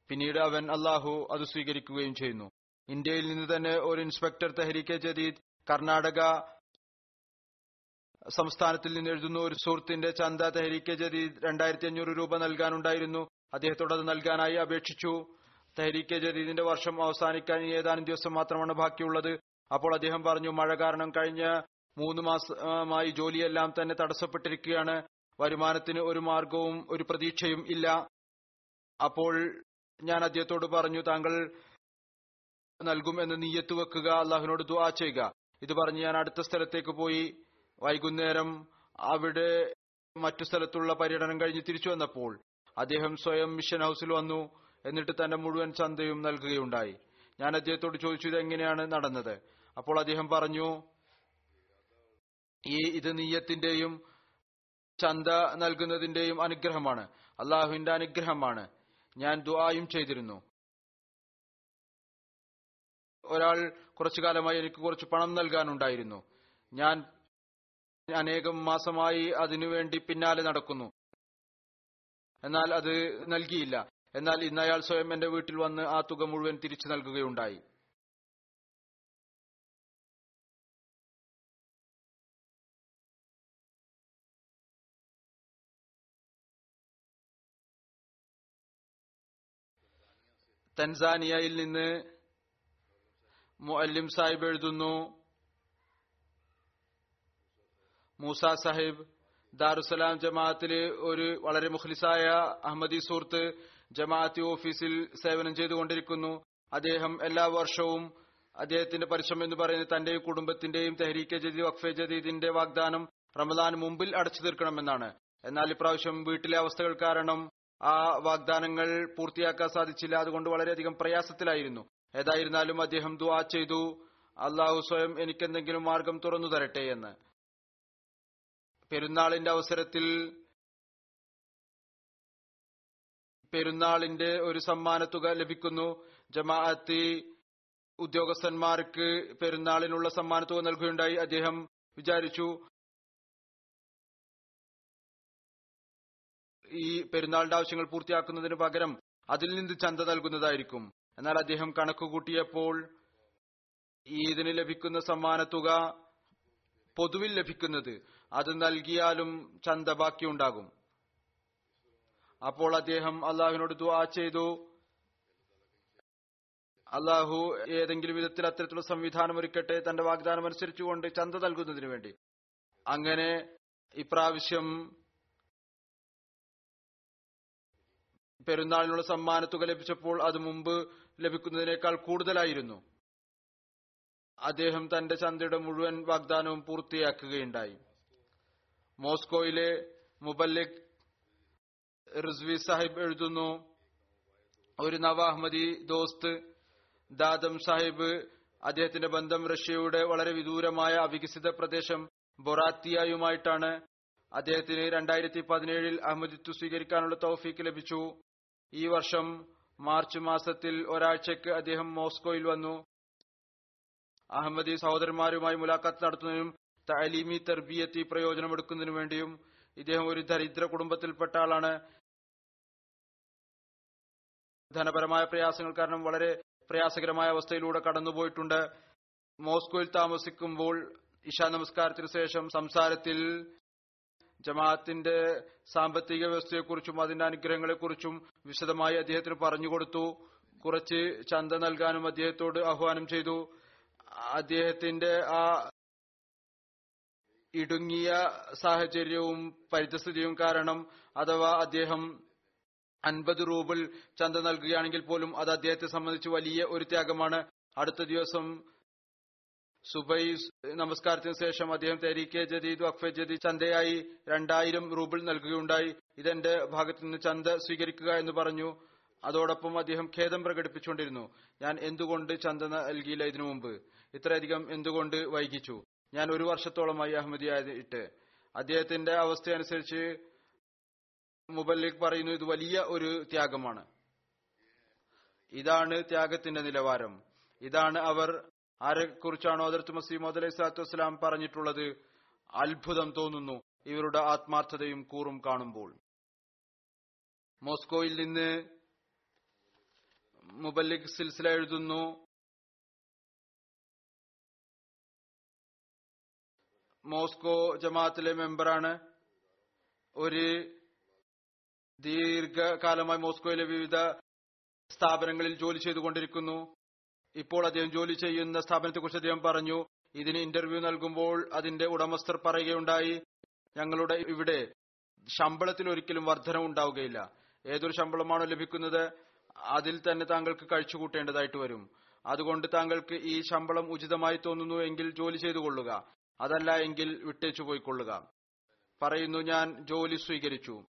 [SPEAKER 3] പിന്നീട് അവൻ അള്ളാഹു അത് സ്വീകരിക്കുകയും ചെയ്യുന്നു. ഇന്ത്യയിൽ നിന്ന് തന്നെ ഒരു ഇൻസ്പെക്ടർ തെഹരീക്കെ ജദീദ് കർണാടക സംസ്ഥാനത്തിൽ നിന്ന് എഴുതുന്ന ഒരു സുഹൃത്തിന്റെ ചന്ത തെഹരിക്ക് ജദീദ് രണ്ടായിരത്തി അഞ്ഞൂറ് രൂപ നൽകാനുണ്ടായിരുന്നു. അദ്ദേഹത്തോട് അത് നൽകാനായി അപേക്ഷിച്ചു. തെഹരിക്ക് ജദീദിന്റെ വർഷം അവസാനിക്കാൻ ഏതാനും ദിവസം മാത്രമാണ് ബാക്കിയുള്ളത്. അപ്പോൾ അദ്ദേഹം പറഞ്ഞു മഴ കാരണം കഴിഞ്ഞ മൂന്ന് മാസമായി ജോലിയെല്ലാം തന്നെ തടസ്സപ്പെട്ടിരിക്കുകയാണ്. വരുമാനത്തിന് ഒരു മാർഗവും ഒരു പ്രതീക്ഷയും ഇല്ല. അപ്പോൾ ഞാൻ അദ്ദേഹത്തോട് പറഞ്ഞു താങ്കൾ നൽകും എന്ന് നീയത്ത് വെക്കുക. അള്ളാഹുവിനോട് ദുആ ചെയ്യുക ഇത് പറഞ്ഞ് ഞാൻ അടുത്ത സ്ഥലത്തേക്ക് പോയി. വൈകുന്നേരം അവിടെ മറ്റു സ്ഥലത്തുള്ള പര്യടനം കഴിഞ്ഞ് തിരിച്ചു വന്നപ്പോൾ അദ്ദേഹം സ്വയം മിഷൻ ഹൗസിൽ വന്നു എന്നിട്ട് തന്റെ മുഴുവൻ ചന്തയും നൽകുകയുണ്ടായി. ഞാൻ അദ്ദേഹത്തോട് ചോദിച്ചു ഇത് എങ്ങനെയാണ് നടന്നത്? അപ്പോൾ അദ്ദേഹം പറഞ്ഞു ഈ ഇത് നീയത്തിന്റെയും ചന്ത നൽകുന്നതിന്റെയും അനുഗ്രഹമാണ്. അള്ളാഹുവിന്റെ അനുഗ്രഹമാണ്. ഞാൻ ദുആയും ചെയ്തിരുന്നു. ഒരാൾ കുറച്ചു കാലമായി എനിക്ക് കുറച്ച് പണം നൽകാനുണ്ടായിരുന്നു. ഞാൻ അനേകം മാസമായി അതിനുവേണ്ടി പിന്നാലെ നടക്കുന്നു. എന്നാൽ അത് നൽകിയില്ല. എന്നാൽ ഇന്ന് അയാൾ സ്വയം എന്റെ വീട്ടിൽ വന്ന് ആ തുക മുഴുവൻ തിരിച്ചു നൽകുകയുണ്ടായി. തൻസാനിയയിൽ നിന്ന് മുഅല്ലിം സാഹിബ് എഴുതുന്നു മൂസ സാഹിബ് ദാറുസലാം ജമാഅത്തിലെ ഒരു വളരെ മുഖ്ലിസായ അഹമ്മദി സുഹൃത്ത് ജമാഅത്തി ഓഫീസിൽ സേവനം ചെയ്തുകൊണ്ടിരിക്കുന്നു. അദ്ദേഹം എല്ലാ വർഷവും അദ്ദേഹത്തിന്റെ പരിശ്രമം എന്ന് പറയുന്നത് തന്റെയും കുടുംബത്തിന്റെയും തെഹരീക്കെ ജദീദ് വഖഫെ ജദീദിന്റെ വാഗ്ദാനം റമദാൻ മുമ്പിൽ അടച്ചു തീർക്കണമെന്നാണ്. എന്നാൽ ഇപ്രാവശ്യം വീട്ടിലെ അവസ്ഥകൾ കാരണം ആ വാഗ്ദാനങ്ങൾ പൂർത്തിയാക്കാൻ സാധിച്ചില്ല. അതുകൊണ്ട് വളരെയധികം പ്രയാസത്തിലായിരുന്നു. ഏതായിരുന്നാലും അദ്ദേഹം ദുആ ചെയ്തു. അള്ളാഹു സ്വയം എനിക്കെന്തെങ്കിലും മാർഗം തുറന്നു തരട്ടെ എന്ന്. പെരുന്നാളിന്റെ അവസരത്തിൽ പെരുന്നാളിന്റെ ഒരു സമ്മാനത്തുക ലഭിക്കുന്നു. ജമാഅത്തി ഉദ്യോഗസ്ഥന്മാർക്ക് പെരുന്നാളിനുള്ള സമ്മാനത്തുക നൽകുകയുണ്ടായി. അദ്ദേഹം വിചാരിച്ചു ഈ പെരുന്നാളിന്റെ ആവശ്യങ്ങൾ പൂർത്തിയാക്കുന്നതിന് പകരം അതിൽ നിന്ന് ചന്ത നൽകുന്നതായിരിക്കും. എന്നാൽ അദ്ദേഹം കണക്കുകൂട്ടിയപ്പോൾ ഇതിന് ലഭിക്കുന്ന സമ്മാനത്തുക പൊതുവിൽ ലഭിക്കുന്നത് അത് നൽകിയാലും ചന്ത ബാക്കിയുണ്ടാകും അപ്പോൾ അദ്ദേഹം അള്ളാഹുവിനോട് ദുആ ചെയ്തു. അള്ളാഹു ഏതെങ്കിലും വിധത്തിൽ അത്തരത്തിലുള്ള സംവിധാനം ഒരുക്കട്ടെ തന്റെ വാഗ്ദാനം അനുസരിച്ചുകൊണ്ട് ചന്ത നൽകുന്നതിന് വേണ്ടി. അങ്ങനെ ഇപ്രാവശ്യം പെരുന്നാളിനുള്ള സമ്മാനത്തുക ലഭിച്ചപ്പോൾ അത് മുമ്പ് ലഭിക്കുന്നതിനേക്കാൾ കൂടുതലായിരുന്നു. അദ്ദേഹം തന്റെ ചന്തയുടെ മുഴുവൻ വാഗ്ദാനവും പൂർത്തിയാക്കുകയുണ്ടായി. മോസ്കോയിലെ മുബല്ലിക് റിസ്വി സാഹിബ് എഴുതുന്നു. ഒരു നവാഹ്മദി ദോസ്ത് ദാദം സാഹിബ് അദ്ദേഹത്തിന്റെ ബന്ധം റഷ്യയുടെ വളരെ വിദൂരമായ അവികസിത പ്രദേശം ബൊറാത്തിയയുമായിട്ടാണ് അദ്ദേഹത്തിന് രണ്ടായിരത്തി പതിനേഴിൽ അഹമ്മദിത്വ സ്വീകരിക്കാനുള്ള തൗഫീക്ക് ലഭിച്ചു. ഈ വർഷം മാർച്ച് മാസത്തിൽ ഒരാഴ്ചയ്ക്ക് അദ്ദേഹം മോസ്കോയിൽ വന്നു. അഹമ്മദി സഹോദരന്മാരുമായി മുലാഖാത്ത് നടത്തുന്നതിനും തലീമി തെർബിയത്തി പ്രയോജനമെടുക്കുന്നതിനു വേണ്ടിയും ഇദ്ദേഹം ഒരു ദരിദ്ര കുടുംബത്തിൽപ്പെട്ട ആളാണ്. ധനപരമായ പ്രയാസങ്ങൾ കാരണം വളരെ പ്രയാസകരമായ അവസ്ഥയിലൂടെ കടന്നുപോയിട്ടുണ്ട്. മോസ്കോയിൽ താമസിക്കുമ്പോൾ ഇഷാ നമസ്കാരത്തിന് ശേഷം സംസാരത്തിൽ ജമാഅത്തിന്റെ സാമ്പത്തിക വ്യവസ്ഥയെക്കുറിച്ചും അതിന്റെ അനുഗ്രഹങ്ങളെക്കുറിച്ചും വിശദമായി അദ്ദേഹത്തിന് പറഞ്ഞുകൊടുത്തു കുറച്ച് ചന്ത നൽകാനും അദ്ദേഹത്തോട് ആഹ്വാനം ചെയ്തു. അദ്ദേഹത്തിന്റെ ആ ഇടുങ്ങിയ സാഹചര്യവും പരിതസ്ഥിതിയും കാരണം അഥവാ അദ്ദേഹം അൻപത് റൂബിൾ ചന്ത നൽകുകയാണെങ്കിൽ പോലും അത് അദ്ദേഹത്തെ സംബന്ധിച്ച് വലിയ ഒരു ത്യാഗമാണ്. അടുത്ത ദിവസം സുബൈ നമസ്കാരത്തിന് ശേഷം അദ്ദേഹം തെരീക്കെ ജദീദ് വഖഫെ ജദീദ് ചന്തയായി രണ്ടായിരം റൂബിൾ നൽകുകയുണ്ടായി. ഇതെന്റെ ഭാഗത്തു നിന്ന് ചന്ത സ്വീകരിക്കുക എന്ന് പറഞ്ഞു. അതോടൊപ്പം അദ്ദേഹം ഖേദം പ്രകടിപ്പിച്ചുകൊണ്ടിരുന്നു. ഞാൻ എന്തുകൊണ്ട് ചന്ത നൽകിയില്ല ഇതിനു മുമ്പ്? ഇത്രയധികം എന്തുകൊണ്ട് വൈകിച്ചു? ഞാൻ ഒരു വർഷത്തോളമായി അഹമ്മദിയായിട്ട് അദ്ദേഹത്തിന്റെ അവസ്ഥയനുസരിച്ച് മുബല്ലിഖ് പറയുന്നു ഇത് വലിയ ഒരു ത്യാഗമാണ്. ഇതാണ് ത്യാഗത്തിന്റെ നിലവാരം. ഇതാണ് അവർ ആരെ കുറിച്ചാണോ അതിർത്ത് മസീം അലൈഹി സ്വലാത്തു വസ്സലാം പറഞ്ഞിട്ടുള്ളത്. അത്ഭുതം തോന്നുന്നു ഇവരുടെ ആത്മാർത്ഥതയും കൂറും കാണുമ്പോൾ. മോസ്കോയിൽ നിന്ന് മുബല്ലിഖ് സിൽസില എഴുതുന്നു. മോസ്കോ ജമാഅത്തിലെ മെമ്പറാണ്. ഒരു ദീർഘകാലമായി മോസ്കോയിലെ വിവിധ സ്ഥാപനങ്ങളിൽ ജോലി ചെയ്തുകൊണ്ടിരിക്കുന്നു. ഇപ്പോൾ അദ്ദേഹം ജോലി ചെയ്യുന്ന സ്ഥാപനത്തെക്കുറിച്ച് അദ്ദേഹം പറഞ്ഞു. ഇതിന് ഇന്റർവ്യൂ നൽകുമ്പോൾ അതിന്റെ ഉടമസ്ഥർ പറയുകയുണ്ടായി ഞങ്ങളുടെ ഇവിടെ ശമ്പളത്തിൽ ഒരിക്കലും വർധന ഉണ്ടാവുകയില്ല. ഏതൊരു ശമ്പളമാണോ ലഭിക്കുന്നത് അതിൽ തന്നെ താങ്കൾക്ക് കഴിച്ചുകൂട്ടേണ്ടതായിട്ട് വരും. അതുകൊണ്ട് താങ്കൾക്ക് ഈ ശമ്പളം ഉചിതമായി തോന്നുന്നു എങ്കിൽ ജോലി ചെയ്തു അതല്ല എങ്കിൽ വിട്ടേച്ചു പോയിക്കൊള്ളുക. പറയുന്നു ഞാൻ ജോലി സ്വീകരിച്ചു.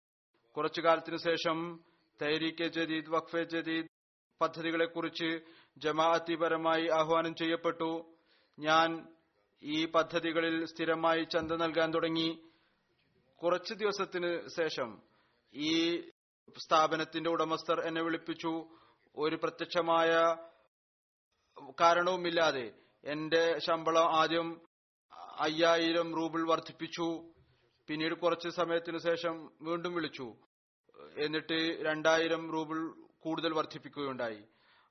[SPEAKER 3] കുറച്ചു കാലത്തിനു ശേഷം തൈരീക്കെ ജദീദ് വഖഫെ ജദീദ് പദ്ധതികളെക്കുറിച്ച് ജമാഅത്തിപരമായി ആഹ്വാനം ചെയ്യപ്പെട്ടു. ഞാൻ ഈ പദ്ധതികളിൽ സ്ഥിരമായി ചന്ത നൽകാൻ തുടങ്ങി. കുറച്ചു ദിവസത്തിന് ശേഷം ഈ സ്ഥാപനത്തിന്റെ ഉടമസ്ഥർ എന്നെ വിളിപ്പിച്ചു. ഒരു പ്രത്യക്ഷമായ കാരണവുമില്ലാതെ എന്റെ ശമ്പളം ആദ്യം അയ്യായിരം റൂബിൾ വർദ്ധിപ്പിച്ചു. പിന്നീട് കുറച്ച് സമയത്തിന് ശേഷം വീണ്ടും വിളിച്ചു. എന്നിട്ട് രണ്ടായിരം റൂബിൾ കൂടുതൽ വർദ്ധിപ്പിക്കുകയുണ്ടായി.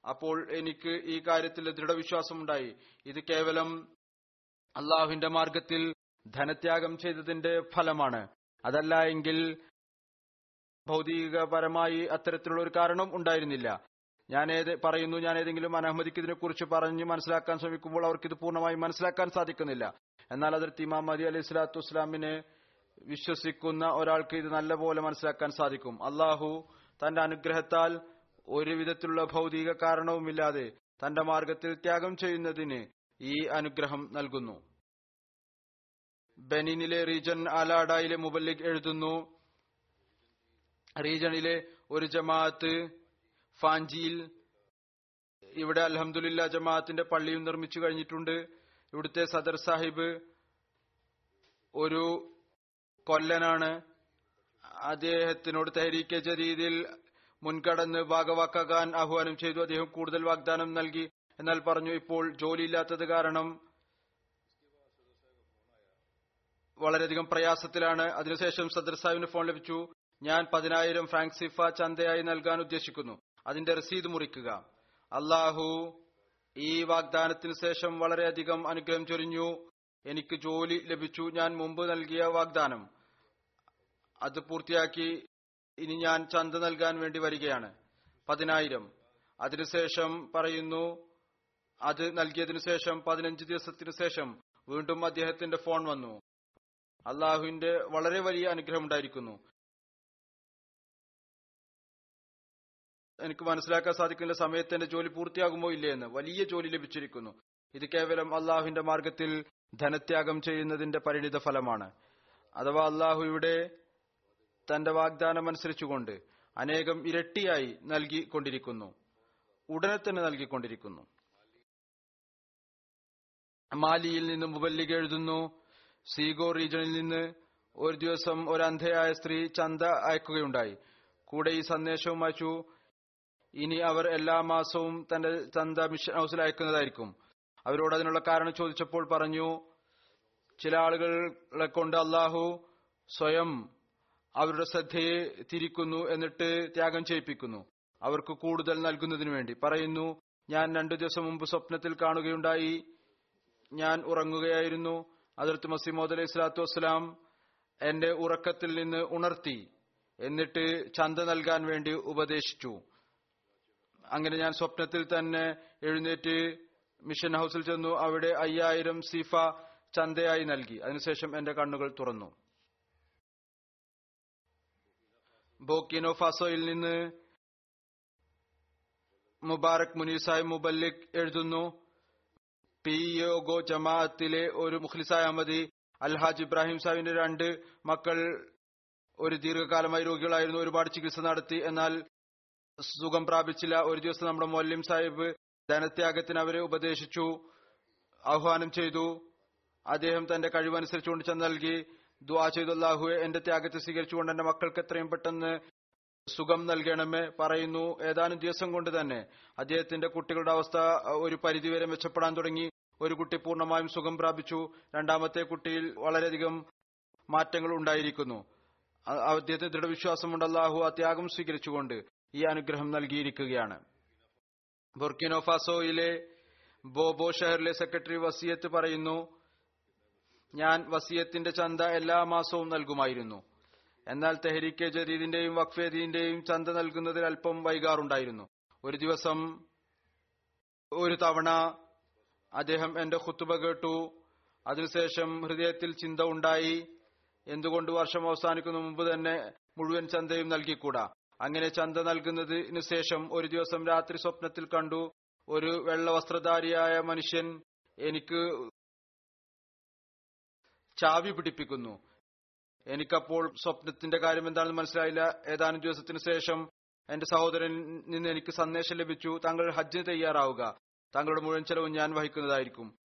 [SPEAKER 3] അപ്പോൾ എനിക്ക് ഈ കാര്യത്തിൽ ദൃഢവിശ്വാസമുണ്ടായി. ഇത് കേവലം അള്ളാഹുവിന്റെ മാർഗത്തിൽ ധനത്യാഗം ചെയ്തതിന്റെ ഫലമാണ്. അതല്ല എങ്കിൽ ഭൗതികപരമായി അത്തരത്തിലുള്ള ഒരു കാരണം ഉണ്ടായിരുന്നില്ല. ഞാൻ പറയുന്നു ഞാൻ ഏതെങ്കിലും അനഹമ്മദിക്ക് ഇതിനെക്കുറിച്ച് പറഞ്ഞ് മനസ്സിലാക്കാൻ ശ്രമിക്കുമ്പോൾ അവർക്ക് ഇത് പൂർണമായി മനസ്സിലാക്കാൻ സാധിക്കുന്നില്ല. എന്നാൽ അതിർത്തി ഇമാം അലി സ്വലാത്തു വസ്സലാമിനെ വിശ്വസിക്കുന്ന ഒരാൾക്ക് ഇത് നല്ലപോലെ മനസ്സിലാക്കാൻ സാധിക്കും. അള്ളാഹു തന്റെ അനുഗ്രഹത്താൽ ഒരു വിധത്തിലുള്ള ഭൗതിക കാരണവുമില്ലാതെ തന്റെ മാർഗത്തിൽ ത്യാഗം ചെയ്യുന്നതിന് ഈ അനുഗ്രഹം നൽകുന്നു. ബെനിനിലെ റീജൻ അലാഡായിലെ മുബല്ലിഖ് എഴുതുന്നു റീജണിലെ ഒരു ജമാഅത്ത് ഫാഞ്ചിയിൽ ഇവിടെ അലഹമുല്ല ജമാഅത്തിന്റെ പള്ളിയും നിർമ്മിച്ചു കഴിഞ്ഞിട്ടുണ്ട്. ഇവിടുത്തെ സദർ സാഹിബ് ഒരു കൊല്ലനാണ്. അദ്ദേഹത്തിനോട് തെഹരീക്കെ രീതിയിൽ മുൻകടന്ന് ഭാഗവാക്കാൻ ആഹ്വാനം ചെയ്തു. അദ്ദേഹം കൂടുതൽ വാഗ്ദാനം നൽകി. എന്നാൽ പറഞ്ഞു ഇപ്പോൾ ജോലിയില്ലാത്തത് കാരണം വളരെയധികം പ്രയാസത്തിലാണ്. അതിനുശേഷം സദർ സാഹിബിന് ഫോൺ ലഭിച്ചു. ഞാൻ പതിനായിരം ഫ്രാങ്ക് സിഫ ചന്തയായി നൽകാൻ ഉദ്ദേശിക്കുന്നു. അതിന്റെ രസീത് മുറിക്കുക. അള്ളാഹു ഈ വാഗ്ദാനത്തിന് ശേഷം വളരെയധികം അനുഗ്രഹം ചൊരിഞ്ഞു. എനിക്ക് ജോലി ലഭിച്ചു. ഞാൻ മുമ്പ് നൽകിയ വാഗ്ദാനം. അത് പൂർത്തിയാക്കി ഇനി ഞാൻ ചന്ത നൽകാൻ വേണ്ടി വരികയാണ്. പതിനായിരം. അതിനുശേഷം പറയുന്നു അത് നൽകിയതിനു ശേഷം പതിനഞ്ച് ദിവസത്തിനു ശേഷം വീണ്ടും അദ്ദേഹത്തിന്റെ ഫോൺ വന്നു. അള്ളാഹുവിന്റെ വളരെ വലിയ അനുഗ്രഹം ഉണ്ടായിരിക്കുന്നു. എനിക്ക് മനസ്സിലാക്കാൻ സാധിക്കുന്ന സമയത്ത് എന്റെ ജോലി പൂർത്തിയാകുമോ ഇല്ലേ എന്ന് വലിയ ജോലി ലഭിച്ചിരിക്കുന്നു. ഇത് കേവലം അള്ളാഹുവിന്റെ മാർഗത്തിൽ ധനത്യാഗം ചെയ്യുന്നതിന്റെ പരിണിത ഫലമാണ്. അഥവാ അള്ളാഹു ഇവിടെ തന്റെ വാഗ്ദാനം അനുസരിച്ചുകൊണ്ട് അനേകം ഇരട്ടിയായി നൽകിക്കൊണ്ടിരിക്കുന്നു. ഉടനെ തന്നെ നൽകിക്കൊണ്ടിരിക്കുന്നു. മാലിയിൽ നിന്ന് മുബല്ലിക എഴുതുന്നു. സീഗോ റീജിയനിൽ നിന്ന് ഒരു ദിവസം ഒരു അന്ധയായ സ്ത്രീ ചന്ത അയക്കുകയുണ്ടായി. കൂടെ ഈ സന്ദേശവും അയച്ചു. ഇനി അവർ എല്ലാ മാസവും തന്റെ ചന്ത മിഷൻ ഹൗസിൽ അയക്കുന്നതായിരിക്കും. അവരോട് അതിനുള്ള കാരണം ചോദിച്ചപ്പോൾ പറഞ്ഞു ചില ആളുകളെ കൊണ്ട് അള്ളാഹു സ്വയം അവരുടെ ശ്രദ്ധയെ തിരിക്കുന്നു എന്നിട്ട് ത്യാഗം ചെയ്യിപ്പിക്കുന്നു. അവർക്ക് കൂടുതൽ നൽകുന്നതിനു വേണ്ടി. പറയുന്നു ഞാൻ രണ്ടു ദിവസം മുമ്പ് സ്വപ്നത്തിൽ കാണുകയുണ്ടായി. ഞാൻ ഉറങ്ങുകയായിരുന്നു. അതിർത്ത് മസീമോദ് അലൈഹി സ്വലാത്തു വസ്സലാം എന്റെ ഉറക്കത്തിൽ നിന്ന് ഉണർത്തി. എന്നിട്ട് ചന്ത നൽകാൻ വേണ്ടി ഉപദേശിച്ചു. അങ്ങനെ ഞാൻ സ്വപ്നത്തിൽ തന്നെ എഴുന്നേറ്റ് മിഷൻ ഹൗസിൽ ചെന്നു. അവിടെ അയ്യായിരം സീഫ ചന്തയായി നൽകി. അതിനുശേഷം എന്റെ കണ്ണുകൾ തുറന്നു. ബോക്കിനോ ഫാസോയിൽ നിന്ന് മുബാറക് മുനീസായ് മുബല്ലിക് എഴുതുന്നു. പി യോഗോ ജമാഅത്തിലെ ഒരു മുഖ്ലിസായ അഹമ്മദി അൽഹാജ് ഇബ്രാഹിം സാഹിബിന്റെ രണ്ട് മക്കൾ ഒരു ദീർഘകാലമായി രോഗികളായിരുന്നു. ഒരുപാട് ചികിത്സ നടത്തി. എന്നാൽ സുഖം പ്രാപിച്ചില്ല. ഒരു ദിവസം നമ്മുടെ മൊല്ലിം സാഹിബ് ധനത്യാഗത്തിന് അവരെ ഉപദേശിച്ചു ആഹ്വാനം ചെയ്തു. അദ്ദേഹം തന്റെ കഴിവനുസരിച്ചുകൊണ്ട് ചെന്ന് നൽകി ദുആ ചെയ്തു. അല്ലാഹു എന്റെ ത്യാഗത്തെ സ്വീകരിച്ചുകൊണ്ട് എന്റെ മക്കൾക്ക് എത്രയും പെട്ടെന്ന് സുഖം നൽകണമേ പറയുന്നു. ഏതാനും ദിവസം കൊണ്ട് തന്നെ അദ്ദേഹത്തിന്റെ കുട്ടികളുടെ അവസ്ഥ ഒരു പരിധിവരെ മെച്ചപ്പെടാൻ തുടങ്ങി. ഒരു കുട്ടി പൂർണമായും സുഖം പ്രാപിച്ചു. രണ്ടാമത്തെ കുട്ടിയിൽ വളരെയധികം മാറ്റങ്ങൾ ഉണ്ടായിരിക്കുന്നു. അദ്ദേഹത്തിന് ദൃഢവിശ്വാസമുണ്ട്. അല്ലാഹു ആ ത്യാഗം സ്വീകരിച്ചുകൊണ്ട് ഈ അനുഗ്രഹം നൽകിയിരിക്കുകയാണ്. ബുർക്കിനോ ഫാസോയിലെ ബോബോ ഷഹറിലെ സെക്രട്ടറി വസിയത്ത് പറയുന്നു ഞാൻ വസിയത്തിന്റെ ചന്ത എല്ലാ മാസവും നൽകുമായിരുന്നു. എന്നാൽ തെഹരിക്കെ ജദീദിന്റെയും വഖഫേദീന്റെയും ചന്ത നൽകുന്നതിൽ അല്പം വൈകാറുണ്ടായിരുന്നു. ഒരു ദിവസം ഒരു തവണ അദ്ദേഹം എന്റെ ഖുത്തുബ കേട്ടു. അതിനുശേഷം ഹൃദയത്തിൽ ചിന്ത ഉണ്ടായി. എന്തുകൊണ്ട് വർഷം അവസാനിക്കുന്ന? മുമ്പ് തന്നെ മുഴുവൻ ചന്തയും നൽകിക്കൂടാ? അങ്ങനെ ചന്ത നൽകുന്നതിനു ശേഷം ഒരു ദിവസം രാത്രി സ്വപ്നത്തിൽ കണ്ടു ഒരു വെള്ള വസ്ത്രധാരിയായ മനുഷ്യൻ എനിക്ക് ചാവി പിടിപ്പിക്കുന്നു. എനിക്കപ്പോൾ സ്വപ്നത്തിന്റെ കാര്യം എന്താണെന്ന് മനസ്സിലായില്ല. ഏതാനും ദിവസത്തിനു ശേഷം എന്റെ സഹോദരൻ നിന്ന് എനിക്ക് സന്ദേശം ലഭിച്ചു താങ്കൾ ഹജ്ജിന് തയ്യാറാവുക. താങ്കളുടെ മുഴുവൻ ചെലവും ഞാൻ വഹിക്കുന്നതായിരിക്കും.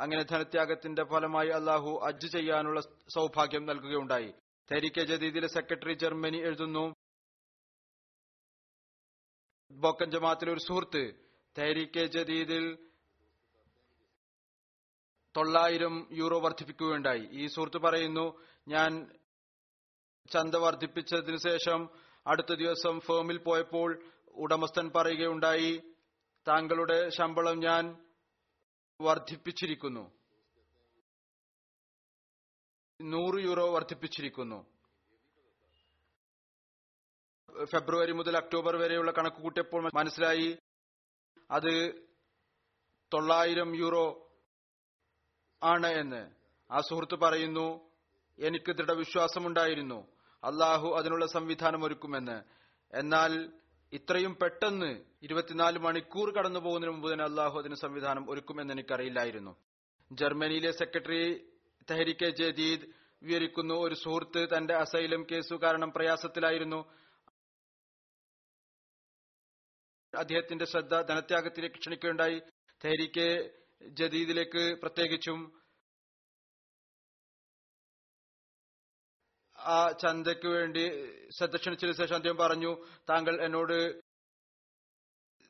[SPEAKER 3] അങ്ങനെ ധനത്യാഗത്തിന്റെ ഫലമായി അള്ളാഹു ഹജ്ജ് ചെയ്യാനുള്ള സൗഭാഗ്യം നൽകുകയുണ്ടായി. തെരിക്കെ ജദീദിലെ സെക്രട്ടറി ജർമ്മനി എഴുതുന്നു. ബോക്കൻ ജമാഅത്തിലെ ഒരു സുഹൃത്ത് തെഹരീക്കെ ജദീദിൽ തൊള്ളായിരം യൂറോ വർദ്ധിപ്പിക്കുകയുണ്ടായി. ഈ സുഹൃത്ത് പറയുന്നു ഞാൻ ചന്ത വർദ്ധിപ്പിച്ചതിന് ശേഷം അടുത്ത ദിവസം ഫേമിൽ പോയപ്പോൾ ഉടമസ്ഥൻ പറയുകയുണ്ടായി താങ്കളുടെ ശമ്പളം ഞാൻ വർദ്ധിപ്പിച്ചിരിക്കുന്നു. നൂറ് യൂറോ വർദ്ധിപ്പിച്ചിരിക്കുന്നു. ഫെബ്രുവരി മുതൽ ഒക്ടോബർ വരെയുള്ള കണക്ക് കൂട്ടിയപ്പോൾ മനസ്സിലായി. അത് തൊള്ളായിരം യൂറോ ആണ് എന്ന്. ആ സുഹൃത്ത് പറയുന്നു എനിക്ക് ദൃഢവിശ്വാസമുണ്ടായിരുന്നു. അള്ളാഹു അതിനുള്ള സംവിധാനം ഒരുക്കുമെന്ന്. എന്നാൽ ഇത്രയും പെട്ടെന്ന് ഇരുപത്തിനാല് മണിക്കൂർ കടന്നു പോകുന്നതിന് മുമ്പ് തന്നെ അള്ളാഹു അതിന് സംവിധാനം ഒരുക്കുമെന്ന് എനിക്കറിയില്ലായിരുന്നു. ജർമ്മനിയിലെ സെക്രട്ടറി തെഹരിക്കെ ജദീദ് വിവരിക്കുന്നു. ഒരു സുഹൃത്ത് തന്റെ അസൈലം കേസു കാരണം പ്രയാസത്തിലായിരുന്നു. അദ്ദേഹത്തിന്റെ ശ്രദ്ധ ധനത്യാഗത്തിലേക്ക് ക്ഷണിക്കുകയുണ്ടായി. തെഹരിക്കെ ജദീദിലേക്ക് പ്രത്യേകിച്ചും ആ ചന്തയ്ക്ക് വേണ്ടി ശ്രദ്ധ ക്ഷണിച്ചതിനു ശേഷം അദ്ദേഹം പറഞ്ഞു താങ്കൾ എന്നോട്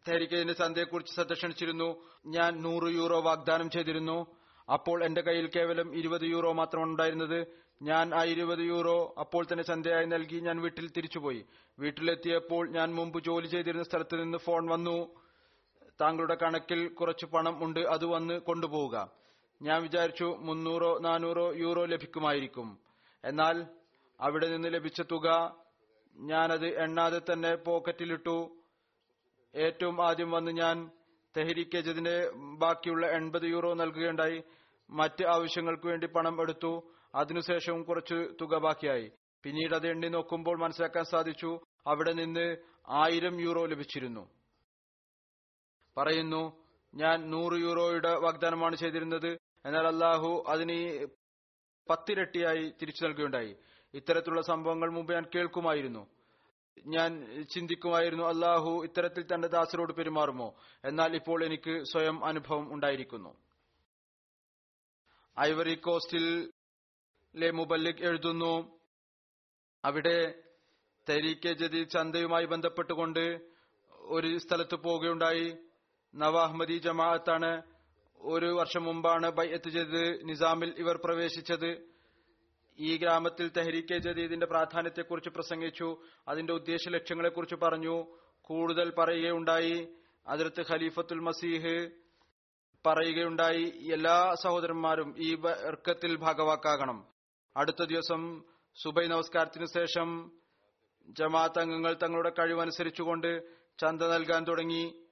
[SPEAKER 3] തെഹരിക്കതിന്റെ ചന്തയെക്കുറിച്ച് ശ്രദ്ധ ക്ഷണിച്ചിരുന്നു. ഞാൻ നൂറ് യൂറോ വാഗ്ദാനം ചെയ്തിരുന്നു. അപ്പോൾ എന്റെ കയ്യിൽ കേവലം ഇരുപത് യൂറോ മാത്രം ഉണ്ടായിരുന്നത്. ഞാൻ ആ ഇരുപത് യൂറോ അപ്പോൾ തന്നെ ചന്തയായി നൽകി ഞാൻ വീട്ടിൽ തിരിച്ചുപോയി. വീട്ടിലെത്തിയപ്പോൾ ഞാൻ മുമ്പ് ജോലി ചെയ്തിരുന്ന സ്ഥലത്ത് നിന്ന് ഫോൺ വന്നു. താങ്കളുടെ കണക്കിൽ കുറച്ച് പണം ഉണ്ട് അത് വന്ന് കൊണ്ടുപോവുക. ഞാൻ വിചാരിച്ചു മുന്നൂറോ നാനൂറോ യൂറോ ലഭിക്കുമായിരിക്കും. എന്നാൽ അവിടെ നിന്ന് ലഭിച്ച തുക ഞാനത് എണ്ണാതെ തന്നെ പോക്കറ്റിലിട്ടു. ഏറ്റവും ആദ്യം വന്ന് ഞാൻ തെഹരിക്കജതിന്റെ ബാക്കിയുള്ള എൺപത് യൂറോ നൽകുകയുണ്ടായി. മറ്റ് ആവശ്യങ്ങൾക്ക് വേണ്ടി പണം എടുത്തു. അതിനുശേഷവും കുറച്ച് തുക ബാക്കിയായി. പിന്നീട് അത് എണ്ണി നോക്കുമ്പോൾ മനസ്സിലാക്കാൻ സാധിച്ചു അവിടെ നിന്ന് ആയിരം യൂറോ ലഭിച്ചിരുന്നു. പറയുന്നു ഞാൻ നൂറ് യൂറോയുടെ വാഗ്ദാനമാണ് ചെയ്തിരുന്നത്. എന്നാൽ അള്ളാഹു അതിന് പത്തിരട്ടിയായി തിരിച്ചു നൽകുകയുണ്ടായി. ഇത്തരത്തിലുള്ള സംഭവങ്ങൾ മുമ്പ് ഞാൻ കേൾക്കുമായിരുന്നു. ഞാൻ ചിന്തിക്കുമായിരുന്നു അള്ളാഹു ഇത്തരത്തിൽ തന്റെ ദാസരോട് പെരുമാറുമോ? എന്നാൽ ഇപ്പോൾ എനിക്ക് സ്വയം അനുഭവം ഉണ്ടായിരിക്കുന്നു. ഐവറി കോസ്റ്റിലെ മുബല്ലിക് എഴുതുന്നു. അവിടെ തെരീക്കെ ജദീദ് ചന്തയുമായി ബന്ധപ്പെട്ടുകൊണ്ട് ഒരു സ്ഥലത്ത് പോവുകയുണ്ടായി. നവാഹ്മദി ജമാഅത്താണ് ഒരു വർഷം മുമ്പാണ് ബൈഅത്ത് ചെയ്ത് നിസാമിൽ ഇവർ പ്രവേശിച്ചത്. ഈ ഗ്രാമത്തിൽ തെഹരീക്കെ ജദീദിന്റെ പ്രാധാന്യത്തെക്കുറിച്ച് പ്രസംഗിച്ചു. അതിന്റെ ഉദ്ദേശ ലക്ഷ്യങ്ങളെക്കുറിച്ച് പറഞ്ഞു. കൂടുതൽ പറയുകയുണ്ടായി. അതിർത്ത് ഖലീഫത്തുൽ മസീഹ് പറയുകയുണ്ടായി. എല്ലാ സഹോദരന്മാരും ഈ വർക്കത്തിൽ ഭാഗവാക്കാകണം. അടുത്ത ദിവസം സുബൈ നമസ്കാരത്തിന് ശേഷം ജമാഅത്ത് അംഗങ്ങൾ തങ്ങളുടെ കഴിവനുസരിച്ചുകൊണ്ട് ചന്ത നൽകാൻ തുടങ്ങി.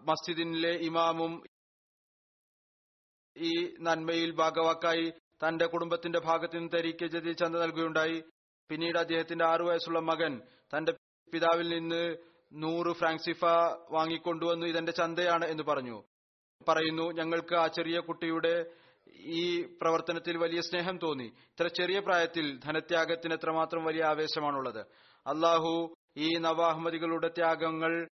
[SPEAKER 3] മസ്ജിദിലെ ഇമാമും ഈ നന്മയിൽ ഭാഗവാക്കായി തന്റെ കുടുംബത്തിന്റെ ഭാഗത്തിന് ജതി ചന്ത നൽകുകയുണ്ടായി. പിന്നീട് അദ്ദേഹത്തിന്റെ ആറു വയസ്സുള്ള മകൻ തന്റെ പിതാവിൽ നിന്ന് നൂറ് ഫ്രാങ്സിഫ വാങ്ങിക്കൊണ്ടുവന്നു ഇതെന്റെ ചന്തയാണ് എന്ന് പറഞ്ഞു. പറയുന്നു ഞങ്ങൾക്ക് ആ ചെറിയ കുട്ടിയുടെ ഈ പ്രവർത്തനത്തിൽ വലിയ സ്നേഹം തോന്നി. ഇത്ര ചെറിയ പ്രായത്തിൽ ധനത്യാഗത്തിന് എത്രമാത്രം വലിയ ആവേശമാണുള്ളത്. അള്ളാഹു ഈ നവാഹ്മദികളുടെ ത്യാഗങ്ങൾ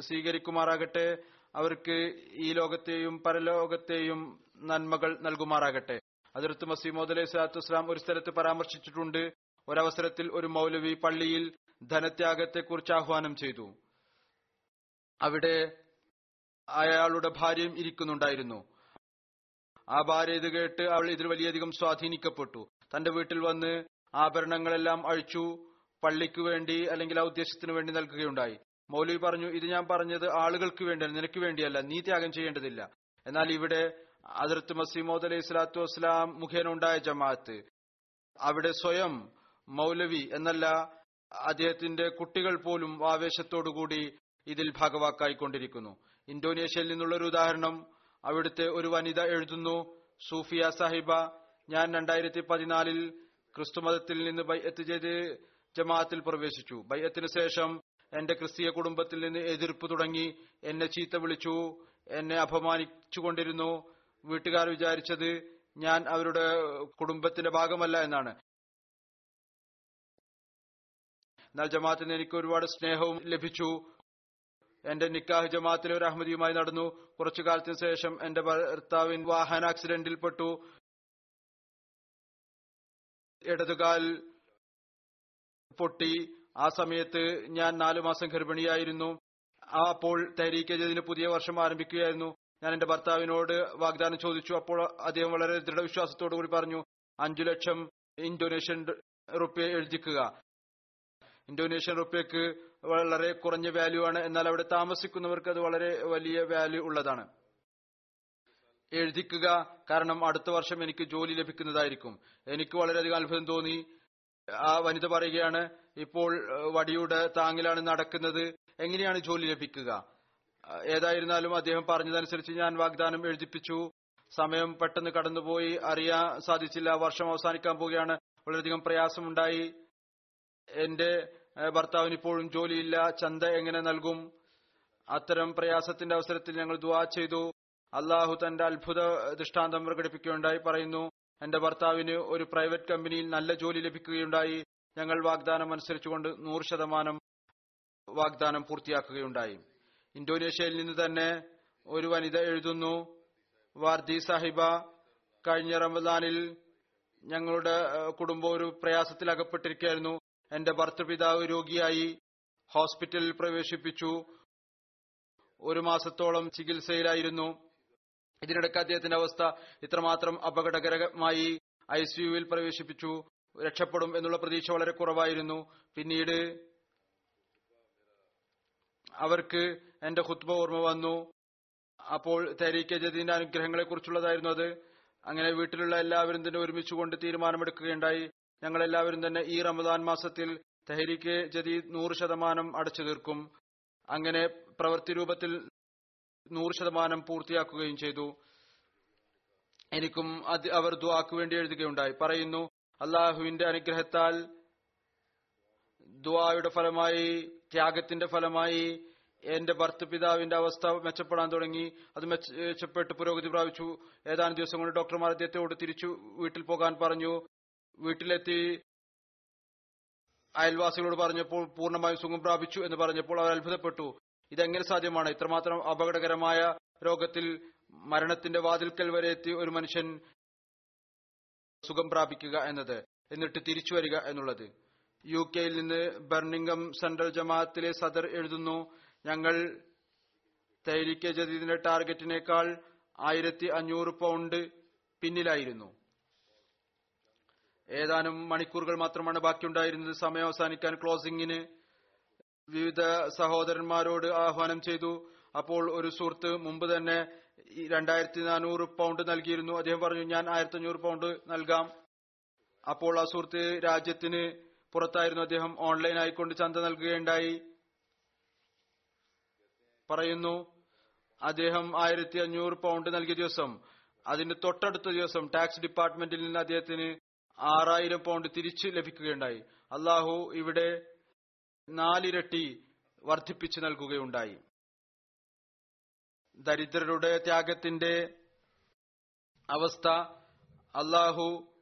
[SPEAKER 3] സ്വീകരിക്കുമാറാകട്ടെ. അവർക്ക് ഈ ലോകത്തെയും പരലോകത്തെയും നന്മകൾ നൽകുമാറാകട്ടെ. അതിർത്ത് മസീമോദ് അലൈഹി സ്വലാത്തു വസ്സലാം ഒരു സ്ഥലത്ത് പരാമർശിച്ചിട്ടുണ്ട്. ഒരവസരത്തിൽ ഒരു മൗലവി പള്ളിയിൽ ധനത്യാഗത്തെക്കുറിച്ച് ആഹ്വാനം ചെയ്തു. അവിടെ അയാളുടെ ഭാര്യയും ഇരിക്കുന്നുണ്ടായിരുന്നു. ആ ഭാര്യ ഇത് കേട്ട് അവൾ ഇതിൽ വലിയധികം സ്വാധീനിക്കപ്പെട്ടു. തന്റെ വീട്ടിൽ വന്ന് ആഭരണങ്ങളെല്ലാം അഴിച്ചു പള്ളിക്ക് വേണ്ടി അല്ലെങ്കിൽ ആ ഉദ്ദേശത്തിന് വേണ്ടി നൽകുകയുണ്ടായി. മൗലവി പറഞ്ഞു ഇത് ഞാൻ പറഞ്ഞത് ആളുകൾക്ക് വേണ്ടിയല്ല നിനക്ക് വേണ്ടിയല്ല നീ ത്യാഗം ചെയ്യേണ്ടതില്ല. എന്നാൽ ഇവിടെ അതിർത്ത് മസീമോദ് അലൈഹി സ്വലാത്തു വസ്സലാം മുഖേന ഉണ്ടായ ജമാഅത്ത്. അവിടെ സ്വയം മൗലവി എന്നല്ല അദ്ദേഹത്തിന്റെ കുട്ടികൾ പോലും ആവേശത്തോടുകൂടി ഇതിൽ ഭാഗവാക്കായിക്കൊണ്ടിരിക്കുന്നു. ഇന്തോനേഷ്യയിൽ നിന്നുള്ള ഒരു ഉദാഹരണം അവിടുത്തെ ഒരു വനിത എഴുതുന്നു സൂഫിയ സാഹിബ ഞാൻ രണ്ടായിരത്തി പതിനാലിൽ ക്രിസ്തുമതത്തിൽ നിന്ന് ബൈഅത്ത് ചെയ്ത് ജമാഅത്തിൽ പ്രവേശിച്ചു. ബൈഅത്തിന് ശേഷം എന്റെ ക്രിസ്തീയ കുടുംബത്തിൽ നിന്ന് എതിർപ്പ് തുടങ്ങി. എന്നെ ചീത്ത വിളിച്ചു എന്നെ അപമാനിച്ചുകൊണ്ടിരുന്നു. വീട്ടുകാർ വിചാരിച്ചത് ഞാൻ അവരുടെ കുടുംബത്തിന്റെ ഭാഗമല്ല എന്നാണ്. എന്നാൽ ജമാഅത്തിന് എനിക്ക് ഒരുപാട് സ്നേഹവും ലഭിച്ചു. എന്റെ നിക്കാഹ് ജമാഅത്തിലെ ഒരു അഹമ്മദിയുമായി നടന്നു. കുറച്ചു കാലത്തിന് ശേഷം എന്റെ ഭർത്താവിൻ വാഹന ആക്സിഡന്റിൽ പെട്ടു. ഇടതുകാൽ പൊട്ടി. ആ സമയത്ത് ഞാൻ നാലു മാസം ഗർഭിണിയായിരുന്നു. അപ്പോൾ ചെയ്തതിന് പുതിയ വർഷം ആരംഭിക്കുകയായിരുന്നു. ഞാൻ എന്റെ ഭർത്താവിനോട് വാഗ്ദാനം ചോദിച്ചു. അപ്പോൾ അദ്ദേഹം വളരെ ദൃഢവിശ്വാസത്തോടു കൂടി പറഞ്ഞു അഞ്ചു ലക്ഷം ഇന്തോനേഷ്യൻ റുപ്യ എഴുതിക്കുക. ഇന്തോനേഷ്യൻ റുപ്യക്ക് വളരെ കുറഞ്ഞ വാല്യൂ ആണ്. എന്നാൽ അവിടെ താമസിക്കുന്നവർക്ക് അത് വളരെ വലിയ വാല്യൂ ഉള്ളതാണ്. എഴുതിക്കുക കാരണം അടുത്ത വർഷം എനിക്ക് ജോലി ലഭിക്കുന്നതായിരിക്കും. എനിക്ക് വളരെയധികം അത്ഭുതം തോന്നി. ആ വനിത പറയുകയാണ് ഇപ്പോൾ വടിയുടെ താങ്ങിലാണ് നടക്കുന്നത്. എങ്ങനെയാണ് ജോലി ലഭിക്കുക? ഏതായിരുന്നാലും അദ്ദേഹം പറഞ്ഞതനുസരിച്ച് ഞാൻ വാഗ്ദാനം എഴുതിപ്പിച്ചു. സമയം പെട്ടെന്ന് കടന്നുപോയി. അറിയാൻ സാധിച്ചില്ല. വർഷം അവസാനിക്കാൻ പോവുകയാണ്. വളരെയധികം പ്രയാസമുണ്ടായി. എന്റെ ഭർത്താവിന് ഇപ്പോഴും ജോലിയില്ല. ചന്ത എങ്ങനെ നൽകും? അത്തരം പ്രയാസത്തിന്റെ അവസരത്തിൽ ഞങ്ങൾ ദുവാ ചെയ്തു. അള്ളാഹു തന്റെ അത്ഭുത ദൃഷ്ടാന്തം പ്രകടിപ്പിക്കുകയുണ്ടായി. പറയുന്നു എന്റെ ഭർത്താവിന് ഒരു പ്രൈവറ്റ് കമ്പനിയിൽ നല്ല ജോലി ലഭിക്കുകയുണ്ടായി. ഞങ്ങൾ വാഗ്ദാനം അനുസരിച്ചുകൊണ്ട് നൂറ് ശതമാനം വാഗ്ദാനം പൂർത്തിയാക്കുകയുണ്ടായി. ഇന്തോനേഷ്യയിൽ നിന്ന് തന്നെ ഒരു വനിത എഴുതുന്നു വാർദി സാഹിബ കഴിഞ്ഞ റമദാനിൽ ഞങ്ങളുടെ കുടുംബം ഒരു പ്രയാസത്തിൽ അകപ്പെട്ടിരിക്കുകയായിരുന്നു. എന്റെ ഭർത്തൃപിതാവ് രോഗിയായി ഹോസ്പിറ്റലിൽ പ്രവേശിപ്പിച്ചു. ഒരു മാസത്തോളം ചികിത്സയിലായിരുന്നു. ഇതിനിടയ്ക്ക് അദ്ദേഹത്തിന്റെ അവസ്ഥ ഇത്രമാത്രം അപകടകരമായി ഐ സിയുവിൽ പ്രവേശിപ്പിച്ചു. രക്ഷപ്പെടും എന്നുള്ള പ്രതീക്ഷ വളരെ കുറവായിരുന്നു. പിന്നീട് അവർക്ക് എന്റെ ഹുത്ബ ഓർമ്മ വന്നു. അപ്പോൾ തെരീക്കെ ജദീന്റെ അനുഗ്രഹങ്ങളെ കുറിച്ചുള്ളതായിരുന്നു അത്. അങ്ങനെ വീട്ടിലുള്ള എല്ലാവരും തന്നെ ഒരുമിച്ചുകൊണ്ട് തീരുമാനമെടുക്കുകയുണ്ടായി. ഞങ്ങൾ എല്ലാവരും തന്നെ ഈ റമദാൻ മാസത്തിൽ തെഹരിക്ക് ജദീദ് നൂറ് ശതമാനം അടച്ചു തീർക്കും. അങ്ങനെ പ്രവൃത്തി രൂപത്തിൽ നൂറ് ശതമാനം പൂർത്തിയാക്കുകയും ചെയ്തു. എനിക്കും അവർ ദുവാക്ക് വേണ്ടി എഴുതുകയുണ്ടായി. പറയുന്നു അള്ളാഹുവിന്റെ അനുഗ്രഹത്താൽ ദുവായുടെ ഫലമായി ത്യാഗത്തിന്റെ ഫലമായി എന്റെ ഭർത്തൃപിതാവിന്റെ അവസ്ഥ മെച്ചപ്പെടാൻ തുടങ്ങി. അത് മെച്ചപ്പെട്ട് പുരോഗതി പ്രാപിച്ചു. ഏതാനും ദിവസം കൊണ്ട് ഡോക്ടർമാർ അദ്ദേഹത്തോട് തിരിച്ചു വീട്ടിൽ പോകാൻ പറഞ്ഞു. വീട്ടിലെത്തി അയൽവാസികളോട് പറഞ്ഞപ്പോൾ പൂർണമായും സുഖം പ്രാപിച്ചു എന്ന് പറഞ്ഞപ്പോൾ അവർ അത്ഭുതപ്പെട്ടു. ഇതെങ്ങനെ സാധ്യമാണ്? ഇത്രമാത്രം അപകടകരമായ രോഗത്തിൽ മരണത്തിന്റെ വാതിൽക്കൽ വരെ എത്തി ഒരു മനുഷ്യൻ സുഖം പ്രാപിക്കുക എന്നത് എന്നിട്ട് തിരിച്ചു വരിക എന്നുള്ളത്. യു കെയിൽ നിന്ന് ബർണിംഗം സെൻട്രൽ ജമാഅത്തിലെ സദർ എഴുതുന്നു ഞങ്ങൾ തൈലിക്ക ജദീദിന്റെ ടാർഗറ്റിനേക്കാൾ ആയിരത്തി അഞ്ഞൂറ് പൗണ്ട് പിന്നിലായിരുന്നു. ഏതാനും മണിക്കൂറുകൾ മാത്രമാണ് ബാക്കിയുണ്ടായിരുന്നത്. സമയം അവസാനിക്കാൻ ക്ലോസിംഗിന് വിവിധ സഹോദരന്മാരോട് ആഹ്വാനം ചെയ്തു. അപ്പോൾ ഒരു സുഹൃത്ത് മുമ്പ് തന്നെ രണ്ടായിരത്തി നാനൂറ് പൗണ്ട് നൽകിയിരുന്നു. അദ്ദേഹം പറഞ്ഞു ഞാൻ ആയിരത്തി അഞ്ഞൂറ് പൗണ്ട് നൽകാം. അപ്പോൾ ആ സുഹൃത്ത് രാജ്യത്തിന് പുറത്തായിരുന്നു. അദ്ദേഹം ഓൺലൈൻ ആയിക്കൊണ്ട് ചന്ത നൽകുകയുണ്ടായി. പറയുന്നു അദ്ദേഹം ആയിരത്തി അഞ്ഞൂറ് പൗണ്ട് നൽകിയ ദിവസം അതിന് തൊട്ടടുത്ത ദിവസം ടാക്സ് ഡിപ്പാർട്ട്മെന്റിൽ നിന്ന് അദ്ദേഹത്തിന് ആറായിരം പൗണ്ട് തിരിച്ച് ലഭിക്കുകയുണ്ടായി. അള്ളാഹു ഇവിടെ നാലിരട്ടി വർദ്ധിപ്പിച്ചു നൽകുകയുണ്ടായി. ദരിദ്രരുടെ ത്യാഗത്തിന്റെ അവസ്ഥ അള്ളാഹു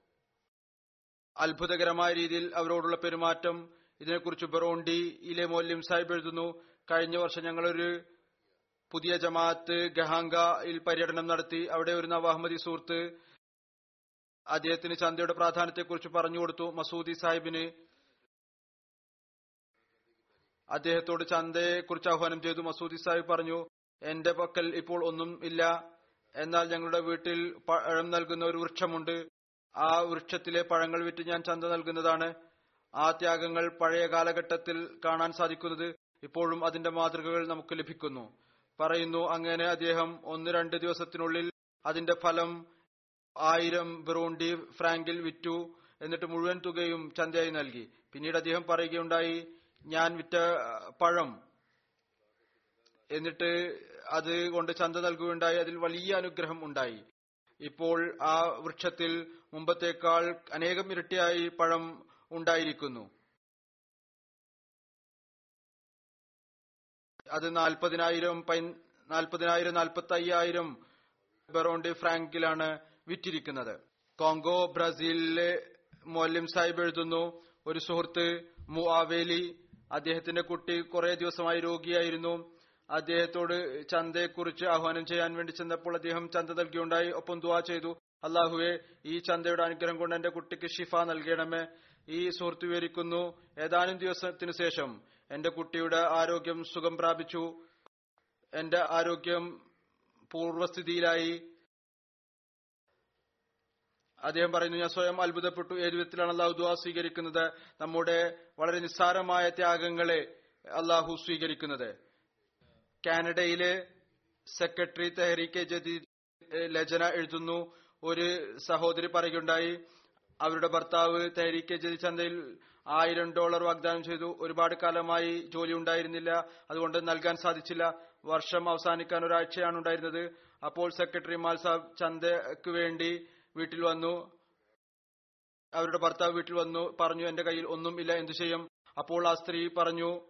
[SPEAKER 3] അത്ഭുതകരമായ രീതിയിൽ അവരോടുള്ള പെരുമാറ്റം ഇതിനെക്കുറിച്ച് ബറോണ്ടി ഇലെ മൂല്യം സാഹിബ് എഴുതുന്നു. കഴിഞ്ഞ വർഷം ഞങ്ങളൊരു പുതിയ ജമാഅത്ത് ഗഹാംഗയിൽ പര്യടനം നടത്തി. അവിടെ ഒരു നവാഹ്മദി സുഹൃത്ത് അദ്ദേഹത്തിന് ചന്തയുടെ പ്രാധാന്യത്തെക്കുറിച്ച് പറഞ്ഞു കൊടുത്തു. മസൂദി സാഹിബിന് അദ്ദേഹത്തോട് ചന്തയെ കുറിച്ച് ആഹ്വാനം ചെയ്തു. മസൂദി സാഹിബ് പറഞ്ഞു എന്റെ പക്കൽ ഇപ്പോൾ ഒന്നും ഇല്ല. എന്നാൽ ഞങ്ങളുടെ വീട്ടിൽ പഴം നൽകുന്ന ഒരു വൃക്ഷമുണ്ട്. ആ വൃക്ഷത്തിലെ പഴങ്ങൾ വിറ്റ് ഞാൻ ചന്ത നൽകുന്നതാണ്. ആ ത്യാഗങ്ങൾ പഴയ കാലഘട്ടത്തിൽ കാണാൻ സാധിക്കുന്നത് ഇപ്പോഴും അതിന്റെ മാതൃകകൾ നമുക്ക് ലഭിക്കുന്നു. പറയുന്നു അങ്ങനെ അദ്ദേഹം ഒന്ന് രണ്ട് ദിവസത്തിനുള്ളിൽ അതിന്റെ ഫലം ആയിരം ബിറോണ്ടി ഫ്രാങ്കിൽ വിറ്റു എന്നിട്ട് മുഴുവൻ തുകയും ചന്തയായി നൽകി. പിന്നീട് അദ്ദേഹം പറയുകയുണ്ടായി ഞാൻ വിറ്റ പഴം. എന്നിട്ട് അത് കൊണ്ട് ചന്ത നൽകുകയുണ്ടായി. അതിൽ വലിയ അനുഗ്രഹം ഉണ്ടായി. ഇപ്പോൾ ആ വൃക്ഷത്തിൽ മുമ്പത്തേക്കാൾ അനേകം ഇരട്ടിയായി പഴം ഉണ്ടായിരിക്കുന്നു. അത് നാൽപ്പതിനായിരം നാൽപ്പതിനായിരം നാൽപ്പത്തി അയ്യായിരം ബറോണ്ടി ഫ്രാങ്കിലാണ് വിറ്റിരിക്കുന്നത്. കോങ്കോ ബ്രസീലിലെ മൊല്ലിം സാഹിബ് എഴുതുന്നു ഒരു സുഹൃത്ത് മുവേലി അദ്ദേഹത്തിന്റെ കുട്ടി കുറെ ദിവസമായി രോഗിയായിരുന്നു. അദ്ദേഹത്തോട് ചന്തയെക്കുറിച്ച് ആഹ്വാനം ചെയ്യാൻ വേണ്ടി ചെന്നപ്പോൾ അദ്ദേഹം ചന്ത നൽകിയുണ്ടായി. ഒപ്പം ദുവാ ചെയ്തു. അള്ളാഹുവെ ഈ ചന്തയുടെ അനുഗ്രഹം കൊണ്ട് എന്റെ കുട്ടിക്ക് ഷിഫ നൽകണമേ. ഈ സുഹൃത്ത് വിവരിക്കുന്നു ഏതാനും ദിവസത്തിനു ശേഷം എന്റെ കുട്ടിയുടെ ആരോഗ്യം സുഖം പ്രാപിച്ചു. എന്റെ ആരോഗ്യം പൂർവസ്ഥിതിയിലായി അദ്ദേഹം പറയുന്നു ഞാൻ സ്വയം അത്ഭുതപ്പെട്ടു. ഏത് വിധത്തിലാണ് അള്ളാഹു ദുവാ സ്വീകരിക്കുന്നത്? നമ്മുടെ വളരെ നിസ്സാരമായ ത്യാഗങ്ങളെ അള്ളാഹു സ്വീകരിക്കുന്നത്. കാനഡയിലെ സെക്രട്ടറി തെഹരീക്കെ ജദീദ് ലജന എഴുതുന്നു. ഒരു സഹോദരി പറയുകയുണ്ടായി അവരുടെ ഭർത്താവ് തെഹരീക്കെ ജദീദ് ചന്തയിൽ ആയിരം ഡോളർ വാഗ്ദാനം ചെയ്തു. ഒരുപാട് കാലമായി ജോലി ഉണ്ടായിരുന്നില്ല. അതുകൊണ്ട് നൽകാൻ സാധിച്ചില്ല. വർഷം അവസാനിക്കാൻ ഒരാഴ്ചയാണ് ഉണ്ടായിരുന്നത്. അപ്പോൾ സെക്രട്ടറി മാൽ സാബ് ചന്തയ്ക്ക് വേണ്ടി വീട്ടിൽ വന്നു. അവരുടെ ഭർത്താവ് വീട്ടിൽ വന്നു. പറഞ്ഞു എന്റെ കയ്യിൽ ഒന്നും ഇല്ല. എന്തു ചെയ്യും? അപ്പോൾ ആ സ്ത്രീ പറഞ്ഞു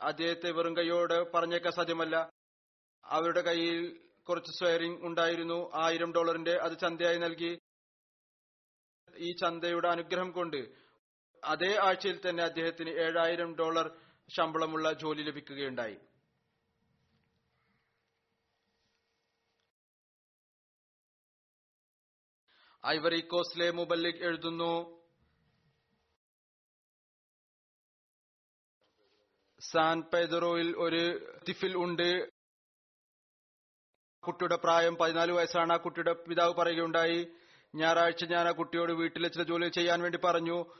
[SPEAKER 3] അദ്ദേഹത്തെ വെറും കൈയോട് പറഞ്ഞേക്കാൻ സാധ്യമല്ല. അവരുടെ കയ്യിൽ കുറച്ച് സ്വയറിംഗ് ഉണ്ടായിരുന്നു. ആയിരം ഡോളറിന്റെ അത് ചന്തയായി നൽകി. ഈ ചന്തയുടെ അനുഗ്രഹം കൊണ്ട് അതേ ആഴ്ചയിൽ തന്നെ അദ്ദേഹത്തിന് ഏഴായിരം ഡോളർ ശമ്പളമുള്ള ജോലി ലഭിക്കുകയുണ്ടായി. ഐവറി കോസ്റ്റിലെ മുബല്ലിക് എഴുതുന്നു. സാൻ പെദറോയിൽ ഒരു തിഫിൽ ഉണ്ട്. കുട്ടിയുടെ പ്രായം പതിനാല് വയസ്സാണ്. ആ കുട്ടിയുടെ പിതാവ് പറയുകയുണ്ടായി ഞായറാഴ്ച ഞാൻ ആ കുട്ടിയോട് വീട്ടിലെ ചില ജോലി ചെയ്യാൻ വേണ്ടി പറഞ്ഞു.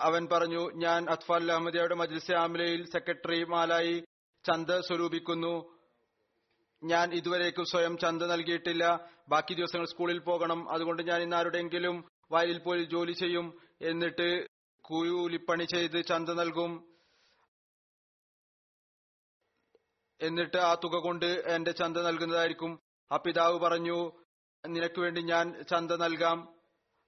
[SPEAKER 3] അവൻ പറഞ്ഞു ഞാൻ അത്ഫാൽ അഹമ്മദിയുടെ മജ്ലിസ് ആമിലയിൽ സെക്രട്ടറിമാലായി ചന്ത സ്വരൂപിക്കുന്നു. ഞാൻ ഇതുവരേക്കും സ്വയം ചന്ത നൽകിയിട്ടില്ല. ബാക്കി ദിവസങ്ങൾ സ്കൂളിൽ പോകണം. അതുകൊണ്ട് ഞാൻ ഇന്ന് ആരുടെയെങ്കിലും വയലിൽ പോയി ജോലി ചെയ്യും എന്നിട്ട് കൂലിപ്പണി ചെയ്ത് ചന്ത നൽകും. എന്നിട്ട് ആ തുക കൊണ്ട് എന്റെ ചന്ത നൽകുന്നതായിരിക്കും. ആ പിതാവ് പറഞ്ഞു നിനക്ക് വേണ്ടി ഞാൻ ചന്ത നൽകാം.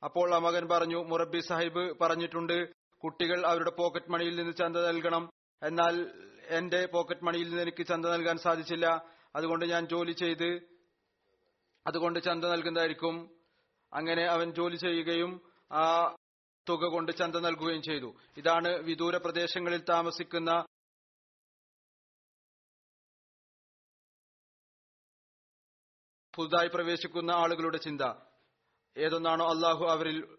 [SPEAKER 3] അപ്പോൾ ആ മകൻ പറഞ്ഞു മുറബി സാഹിബ് പറഞ്ഞിട്ടുണ്ട് കുട്ടികൾ അവരുടെ പോക്കറ്റ് മണിയിൽ നിന്ന് ചന്ത നൽകണം. എന്നാൽ എന്റെ പോക്കറ്റ് മണിയിൽ നിന്ന് എനിക്ക് ചന്ത നൽകാൻ സാധിച്ചില്ല. അതുകൊണ്ട് ഞാൻ ജോലി ചെയ്ത് അതുകൊണ്ട് ചന്ത നൽകുന്നതായിരിക്കും. അങ്ങനെ അവൻ ജോലി ചെയ്യുകയും ആ തുക കൊണ്ട് ചന്ത നൽകുകയും ചെയ്തു. ഇതാണ് വിദൂര പ്രദേശങ്ങളിൽ താമസിക്കുന്ന പുതുതായി പ്രവേശിക്കുന്ന ആളുകളുടെ ചിന്ത. ഏതൊന്നാണോ അള്ളാഹു അവരിൽ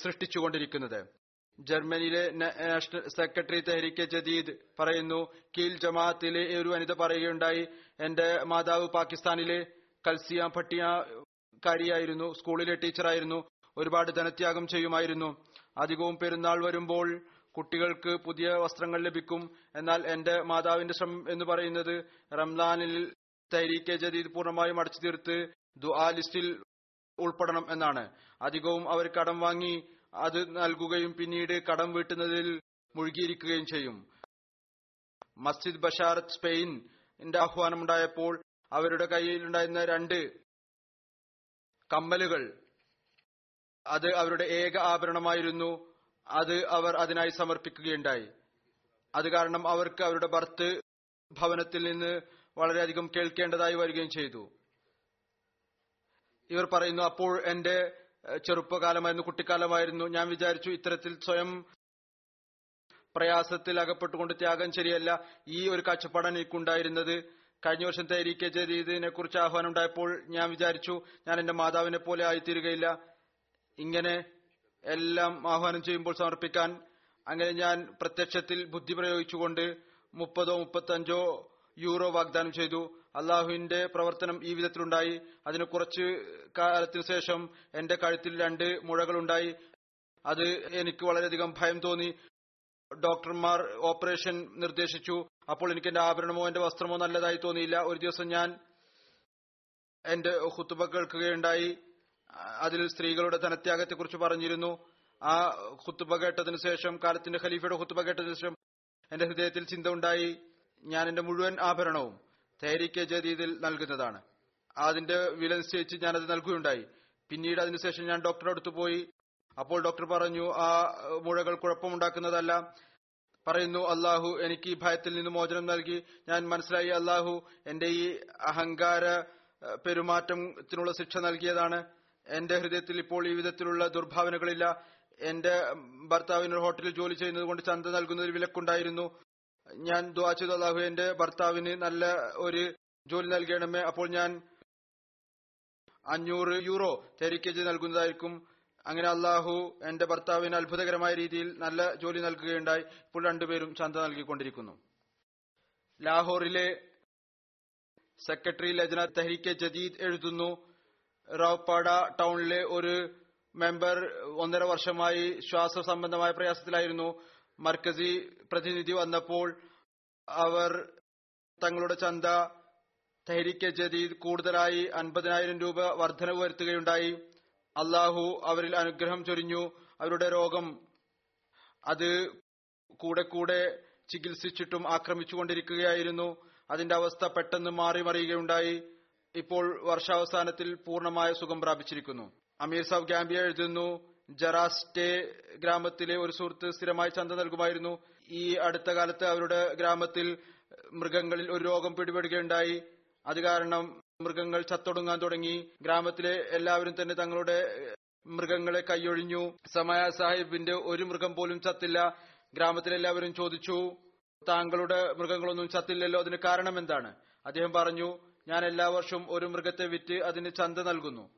[SPEAKER 3] സൃഷ്ടിച്ചുകൊണ്ടിരിക്കുന്നത്. ജർമ്മനിയിലെ നാഷണൽ സെക്രട്ടറി തെഹരിക്കെ ജദീദ് പറയുന്നു കീൽ ജമാഅത്തിലെ ഒരു വനിത പറയുകയുണ്ടായി. എന്റെ മാതാവ് പാകിസ്ഥാനിലെ കൽസിയ പട്ടിയക്കാരിയായിരുന്നു സ്കൂളിലെ ടീച്ചറായിരുന്നു ഒരുപാട് ധനത്യാഗം ചെയ്യുമായിരുന്നു. അധികവും പെരുന്നാൾ വരുമ്പോൾ കുട്ടികൾക്ക് പുതിയ വസ്ത്രങ്ങൾ ലഭിക്കും. എന്നാൽ എന്റെ മാതാവിന്റെ ശ്രമം എന്ന് പറയുന്നത് റംസാനിൽ തൈരീക്കെ ജദീദ് പൂർണമായും അടച്ചു തീർത്ത് ദുആ ലിസ്റ്റിൽ ഉൾപ്പെടണം എന്നാണ്. അധികവും അവർ കടം വാങ്ങി അത് നൽകുകയും പിന്നീട് കടം വീട്ടുന്നതിൽ മുഴുകിയിരിക്കുകയും ചെയ്യും. മസ്ജിദ് ബഷാറത്ത് സ്പെയിനിന്റെ ആഹ്വാനമുണ്ടായപ്പോൾ അവരുടെ കയ്യിലുണ്ടായിരുന്ന രണ്ട് കമ്മലുകൾ അത് അവരുടെ ഏക ആഭരണമായിരുന്നു. അത് അവർ അതിനായി സമർപ്പിക്കുകയുണ്ടായി. അത് കാരണം അവർക്ക് അവരുടെ ഭർത്ത് ഭവനത്തിൽ നിന്ന് വളരെയധികം കേൾക്കേണ്ടതായി വരികയും ചെയ്തു. ഇവർ പറയുന്നു അപ്പോൾ എന്റെ ചെറുപ്പകാലമായിരുന്നു കുട്ടിക്കാലമായിരുന്നു. ഞാൻ വിചാരിച്ചു ഇത്തരത്തിൽ സ്വയം പ്രയാസത്തിൽ അകപ്പെട്ടുകൊണ്ട് ത്യാഗം ശരിയല്ല. ഈ ഒരു കാഴ്ചപ്പാടാണ് എനിക്കുണ്ടായിരുന്നത്. കഴിഞ്ഞ വർഷം തേരീക്കെ ചെയ്തതിനെ കുറിച്ച് ആഹ്വാനം ഉണ്ടായപ്പോൾ ഞാൻ വിചാരിച്ചു ഞാൻ എന്റെ മാതാവിനെ പോലെ ആയിത്തീരുകയില്ല. ഇങ്ങനെ എല്ലാം ആഹ്വാനം ചെയ്യുമ്പോൾ സമർപ്പിക്കാൻ അങ്ങനെ ഞാൻ പ്രത്യക്ഷത്തിൽ ബുദ്ധി പ്രയോഗിച്ചുകൊണ്ട് മുപ്പതോ മുപ്പത്തഞ്ചോ യൂറോ വാഗ്ദാനം ചെയ്തു. അള്ളാഹുവിന്റെ പ്രവർത്തനം ഈ വിധത്തിലുണ്ടായി. അതിന് കുറച്ച് കാലത്തിനു ശേഷം എന്റെ കഴുത്തിൽ രണ്ട് മുഴകളുണ്ടായി. അത് എനിക്ക് വളരെയധികം ഭയം തോന്നി. ഡോക്ടർമാർ ഓപ്പറേഷൻ നിർദ്ദേശിച്ചു. അപ്പോൾ എനിക്ക് എന്റെ ആഭരണമോ എന്റെ വസ്ത്രമോ നല്ലതായി തോന്നിയില്ല. ഒരു ദിവസം ഞാൻ എന്റെ ഹുത്തുബ കേൾക്കുകയുണ്ടായി. അതിൽ സ്ത്രീകളുടെ ധനത്യാഗത്തെക്കുറിച്ച് പറഞ്ഞിരുന്നു. ആ ഹുത്തുബ കേട്ടതിനു ശേഷം കാലത്തിന്റെ ഖലീഫയുടെ ഹുത്തുബ കേട്ടതിനു ശേഷം എന്റെ ഹൃദയത്തിൽ ചിന്ത ഉണ്ടായി. ഞാൻ എന്റെ മുഴുവൻ ആഭരണവും തേരിക്കെ ജദീദിൽ നൽകുന്നതാണ്. അതിന്റെ വില നിശ്ചയിച്ച് ഞാനത് നൽകുകയുണ്ടായി. പിന്നീട് അതിനുശേഷം ഞാൻ ഡോക്ടറെ അടുത്ത് പോയി. അപ്പോൾ ഡോക്ടർ പറഞ്ഞു ആ മുഴകൾ കുഴപ്പമുണ്ടാക്കുന്നതല്ല. പറയുന്നു അള്ളാഹു എനിക്ക് ഈ ഭയത്തിൽ നിന്ന് മോചനം നൽകി. ഞാൻ മനസ്സിലായി അള്ളാഹു എന്റെ ഈ അഹങ്കാര പെരുമാറ്റത്തിനുള്ള ശിക്ഷ നൽകിയതാണ്. എന്റെ ഹൃദയത്തിൽ ഇപ്പോൾ ഈ വിധത്തിലുള്ള ദുർഭാവനകളില്ല. എന്റെ ഭർത്താവിന് ഒരു ഹോട്ടലിൽ ജോലി ചെയ്യുന്നത് കൊണ്ട് ചന്ത നൽകുന്നതിൽ വിലക്കുണ്ടായിരുന്നു. ഞാൻ ദുവാ ചെയ്തു. അള്ളാഹു എന്റെ ഭർത്താവിന് നല്ല ഒരു ജോലി നൽകണമേ. അപ്പോൾ ഞാൻ അഞ്ഞൂറ് യൂറോ തെരിക്കേജ് നൽകുന്നതായിരിക്കും. അങ്ങനെ അള്ളാഹു എന്റെ ഭർത്താവിന് അത്ഭുതകരമായ രീതിയിൽ നല്ല ജോലി നൽകുകയുണ്ടായി. ഇപ്പോൾ രണ്ടുപേരും ചന്ത നൽകിക്കൊണ്ടിരിക്കുന്നു. ലാഹോറിലെ സെക്രട്ടറി ലജ്ന തെഹരിക്കെ ജദീദ് എഴുതുന്നു റൌപ്പാഡ ടൗണിലെ ഒരു മെമ്പർ ഒന്നര വർഷമായി ശ്വാസ സംബന്ധമായ പ്രയാസത്തിലായിരുന്നു. മർക്കസി പ്രതിനിധി വന്നപ്പോൾ അവർ തങ്ങളുടെ ചന്ത തഹരിക്ക ജദീദ് കൂടുതലായി അൻപതിനായിരം രൂപ വർധനവ് വരുത്തുകയുണ്ടായി. അള്ളാഹു അവരിൽ അനുഗ്രഹം ചൊരിഞ്ഞു. അവരുടെ രോഗം അത് കൂടെ കൂടെ ചികിത്സിച്ചിട്ടും ആക്രമിച്ചുകൊണ്ടിരിക്കുകയായിരുന്നു. അതിന്റെ അവസ്ഥ പെട്ടെന്ന് മാറി മറിയുകയുണ്ടായി. ഇപ്പോൾ വർഷാവസാനത്തിൽ പൂർണമായ സുഖം പ്രാപിച്ചിരിക്കുന്നു. അമീർ സാബ് ഗാംബിയ എഴുതുന്നു ജറാസ്റ്റേ ഗ്രാമത്തിലെ ഒരു സുഹൃത്ത് സ്ഥിരമായി ചന്ത നൽകുമായിരുന്നു. ഈ അടുത്ത കാലത്ത് അവരുടെ ഗ്രാമത്തിൽ മൃഗങ്ങളിൽ ഒരു രോഗം പിടിപെടുകയുണ്ടായി. അത് കാരണം മൃഗങ്ങൾ ചത്തൊടുങ്ങാൻ തുടങ്ങി. ഗ്രാമത്തിലെ എല്ലാവരും തന്നെ തങ്ങളുടെ മൃഗങ്ങളെ കൈയൊഴിഞ്ഞു. സമയ സാഹിബിന്റെ ഒരു മൃഗം പോലും ചത്തില്ല. ഗ്രാമത്തിലെല്ലാവരും ചോദിച്ചു താങ്കളുടെ മൃഗങ്ങളൊന്നും ചത്തില്ലല്ലോ? അതിന് കാരണം എന്താണ്? അദ്ദേഹം പറഞ്ഞു ഞാൻ എല്ലാ വർഷവും ഒരു മൃഗത്തെ വിറ്റ് അതിന് ചന്ത നൽകുന്നു.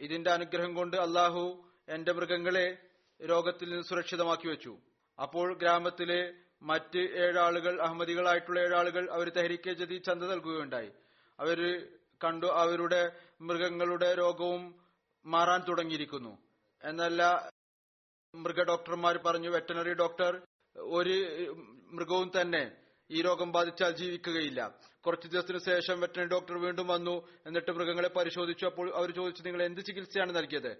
[SPEAKER 3] ഇതിന്റെ അനുഗ്രഹം കൊണ്ട് അള്ളാഹു എന്റെ മൃഗങ്ങളെ രോഗത്തിൽ നിന്ന് സുരക്ഷിതമാക്കി വെച്ചു. അപ്പോൾ ഗ്രാമത്തിലെ മറ്റ് ഏഴാളുകൾ അഹമ്മദികളായിട്ടുള്ള ഏഴാളുകൾ അവർ തെഹരിക്കെ ജതി ചന്ത നൽകുകയുണ്ടായി. അവർ കണ്ടു അവരുടെ മൃഗങ്ങളുടെ രോഗവും മാറാൻ തുടങ്ങിയിരിക്കുന്നു. എന്നല്ല മൃഗ ഡോക്ടർമാർ പറഞ്ഞു വെറ്റനറി ഡോക്ടർ ഒരു മൃഗവും തന്നെ ഈ രോഗം ബാധിച്ചാൽ ജീവിക്കുകയില്ല. കുറച്ചു ദിവസത്തിന് ശേഷം വെറ്റനറി ഡോക്ടർ വീണ്ടും വന്നു എന്നിട്ട് മൃഗങ്ങളെ പരിശോധിച്ചു. അപ്പോൾ അവർ ചോദിച്ചു നിങ്ങൾ എന്ത് ചികിത്സയാണ് നൽകിയത്?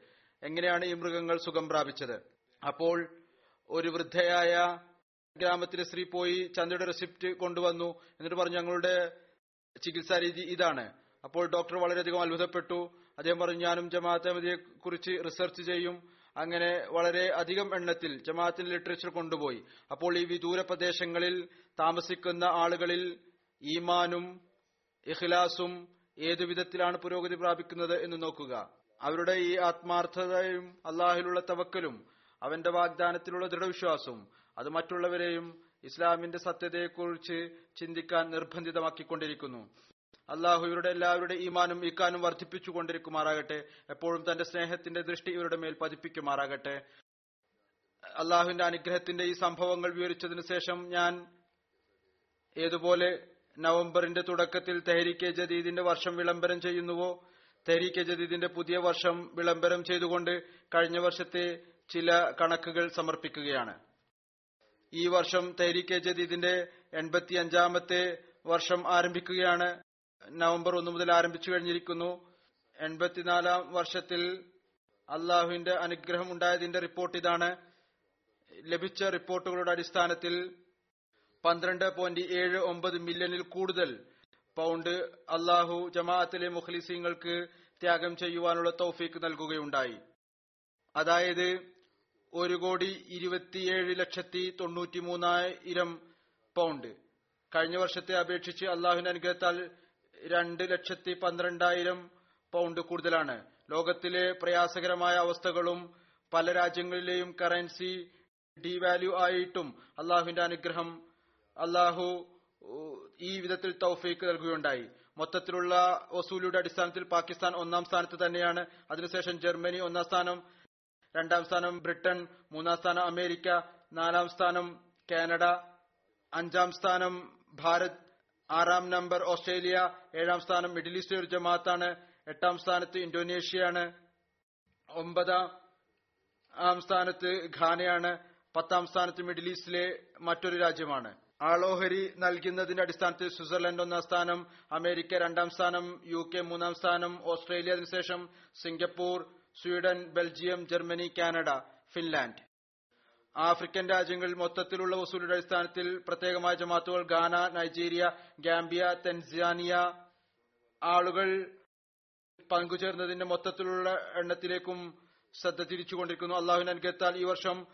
[SPEAKER 3] എങ്ങനെയാണ് ഈ മൃഗങ്ങൾ സുഖം പ്രാപിച്ചത്? അപ്പോൾ ഒരു വൃദ്ധയായ ഗ്രാമത്തിലെ സ്ത്രീ പോയി ചന്തയുടെ റെസിപ്റ്റ് കൊണ്ടുവന്നു. എന്നിട്ട് പറഞ്ഞു ഞങ്ങളുടെ ചികിത്സാ രീതി ഇതാണ്. അപ്പോൾ ഡോക്ടർ വളരെയധികം അത്ഭുതപ്പെട്ടു. അദ്ദേഹം പറഞ്ഞു ഞാനും ജമാഅത്തെ കുറിച്ച് റിസർച്ച് ചെയ്യും. അങ്ങനെ വളരെ അധികം എണ്ണത്തിൽ ജമാഅത്തിന്റെ ലിറ്ററേച്ചർ കൊണ്ടുപോയി. അപ്പോൾ ഈ വിദൂര പ്രദേശങ്ങളിൽ താമസിക്കുന്ന ആളുകളിൽ ഈമാനും ഇഖ്ലാസും ഏതു വിധത്തിലാണ് പുരോഗതി പ്രാപിക്കുന്നത് എന്ന് നോക്കുക. അവരുടെ ഈ ആത്മാർത്ഥതയും അള്ളാഹിലുള്ള തവക്കലും അവന്റെ വാഗ്ദാനത്തിലുള്ള ദൃഢവിശ്വാസവും അത് മറ്റുള്ളവരെയും ഇസ്ലാമിന്റെ സത്യതയെക്കുറിച്ച് ചിന്തിക്കാൻ നിർബന്ധിതമാക്കിക്കൊണ്ടിരിക്കുന്നു. അള്ളാഹു ഇവരുടെ എല്ലാവരുടെ ഈമാനും ഇക്കാനും വർദ്ധിപ്പിച്ചുകൊണ്ടിരിക്കുമാറാകട്ടെ എപ്പോഴും തന്റെ സ്നേഹത്തിന്റെ ദൃഷ്ടി ഇവരുടെ മേൽ പതിപ്പിക്കുമാറാകട്ടെ. അള്ളാഹുവിന്റെ അനുഗ്രഹത്തിന്റെ ഈ സംഭവങ്ങൾ വിവരിച്ചതിനു ശേഷം ഞാൻ ഏതുപോലെ നവംബറിന്റെ തുടക്കത്തിൽ തെഹരിക്കെ ജദീദിന്റെ വർഷം വിളംബരം ചെയ്യുന്നുവോ തെഹരീക്കെ ജദീദിന്റെ പുതിയ വർഷം വിളംബരം ചെയ്തുകൊണ്ട് കഴിഞ്ഞ വർഷത്തെ ചില കണക്കുകൾ സമർപ്പിക്കുകയാണ്. ഈ വർഷം തെരീക്ക് ജദീദിന്റെ എൺപത്തി അഞ്ചാമത്തെ വർഷം ആരംഭിക്കുകയാണ്. നവംബർ ഒന്ന് മുതൽ ആരംഭിച്ചു കഴിഞ്ഞിരിക്കുന്നു. എൺപത്തിനാലാം വർഷത്തിൽ അള്ളാഹുവിന്റെ അനുഗ്രഹം ഉണ്ടായതിന്റെ റിപ്പോർട്ട് ഇതാണ്. ലഭിച്ച റിപ്പോർട്ടുകളുടെ അടിസ്ഥാനത്തിൽ പന്ത്രണ്ട് പോയിന്റ് ഏഴ് ഒമ്പത് മില്യണിൽ കൂടുതൽ പൗണ്ട് അള്ളാഹു ജമാഅത്തിലെ മുഖ്ലിസീങ്ങൾക്ക് ത്യാഗം ചെയ്യുവാനുള്ള തൗഫീക്ക് നൽകുകയുണ്ടായി. അതായത് ഒരു കോടി ഇരുപത്തിയേഴ് ലക്ഷത്തി തൊണ്ണൂറ്റി മൂന്നായിരം പൗണ്ട്. കഴിഞ്ഞ വർഷത്തെ അപേക്ഷിച്ച് അള്ളാഹുവിന്റെ അനുഗ്രഹത്താൽ രണ്ട് ലക്ഷത്തി പന്ത്രണ്ടായിരം പൗണ്ട് കൂടുതലാണ്. ലോകത്തിലെ പ്രയാസകരമായ അവസ്ഥകളും പല രാജ്യങ്ങളിലെയും കറൻസി ഡിവാല്യൂ ആയിട്ടും അള്ളാഹുവിന്റെ അനുഗ്രഹം അള്ളാഹു ഈ വിധത്തിൽ തൗഫീക്ക് നൽകുകയുണ്ടായി. മൊത്തത്തിലുള്ള വസൂലിയുടെ അടിസ്ഥാനത്തിൽ പാകിസ്ഥാൻ ഒന്നാം സ്ഥാനത്ത് തന്നെയാണ്. അതിനുശേഷം ജർമ്മനി ഒന്നാം സ്ഥാനം രണ്ടാം സ്ഥാനം ബ്രിട്ടൻ മൂന്നാം സ്ഥാനം അമേരിക്ക നാലാം സ്ഥാനം കാനഡ അഞ്ചാം സ്ഥാനം ഭാരത് ആറാം നമ്പർ ഓസ്ട്രേലിയ ഏഴാം സ്ഥാനം മിഡിൽ ഈസ്റ്റ് ഒരു ജമാഅത്താണ് എട്ടാം സ്ഥാനത്ത് ഇന്തോനേഷ്യയാണ് ഒമ്പതാം സ്ഥാനത്ത് ഘാനയാണ് പത്താം സ്ഥാനത്ത് മിഡിൽ ഈസ്റ്റിലെ മറ്റൊരു രാജ്യമാണ്. ആളോഹരി നൽകുന്നതിന്റെ അടിസ്ഥാനത്തിൽ സ്വിറ്റ്സർലൻഡ് ഒന്നാം സ്ഥാനം അമേരിക്ക രണ്ടാം സ്ഥാനം യു കെ മൂന്നാം സ്ഥാനം ഓസ്ട്രേലിയ അതിനുശേഷം Singapore Sweden Belgium Germany Canada Finland. African രാജ്യങ്ങളിൽ മൊത്തത്തിലുള്ള വസൂലിയുടെ അടിസ്ഥാനത്തിൽ പ്രത്യേകമായ ജമാത്തുകൾ ഗാന നൈജീരിയ ഗാംബിയ തെൻസാനിയ ആളുകൾ പങ്കുചേർന്നതിന്റെ മൊത്തത്തിലുള്ള എണ്ണത്തിലേക്കും ശ്രദ്ധ തിരിച്ചുകൊണ്ടിരിക്കുന്നു. അള്ളാഹുവിന്റെ അനുഗ്രഹത്താൽ ഈ വർഷം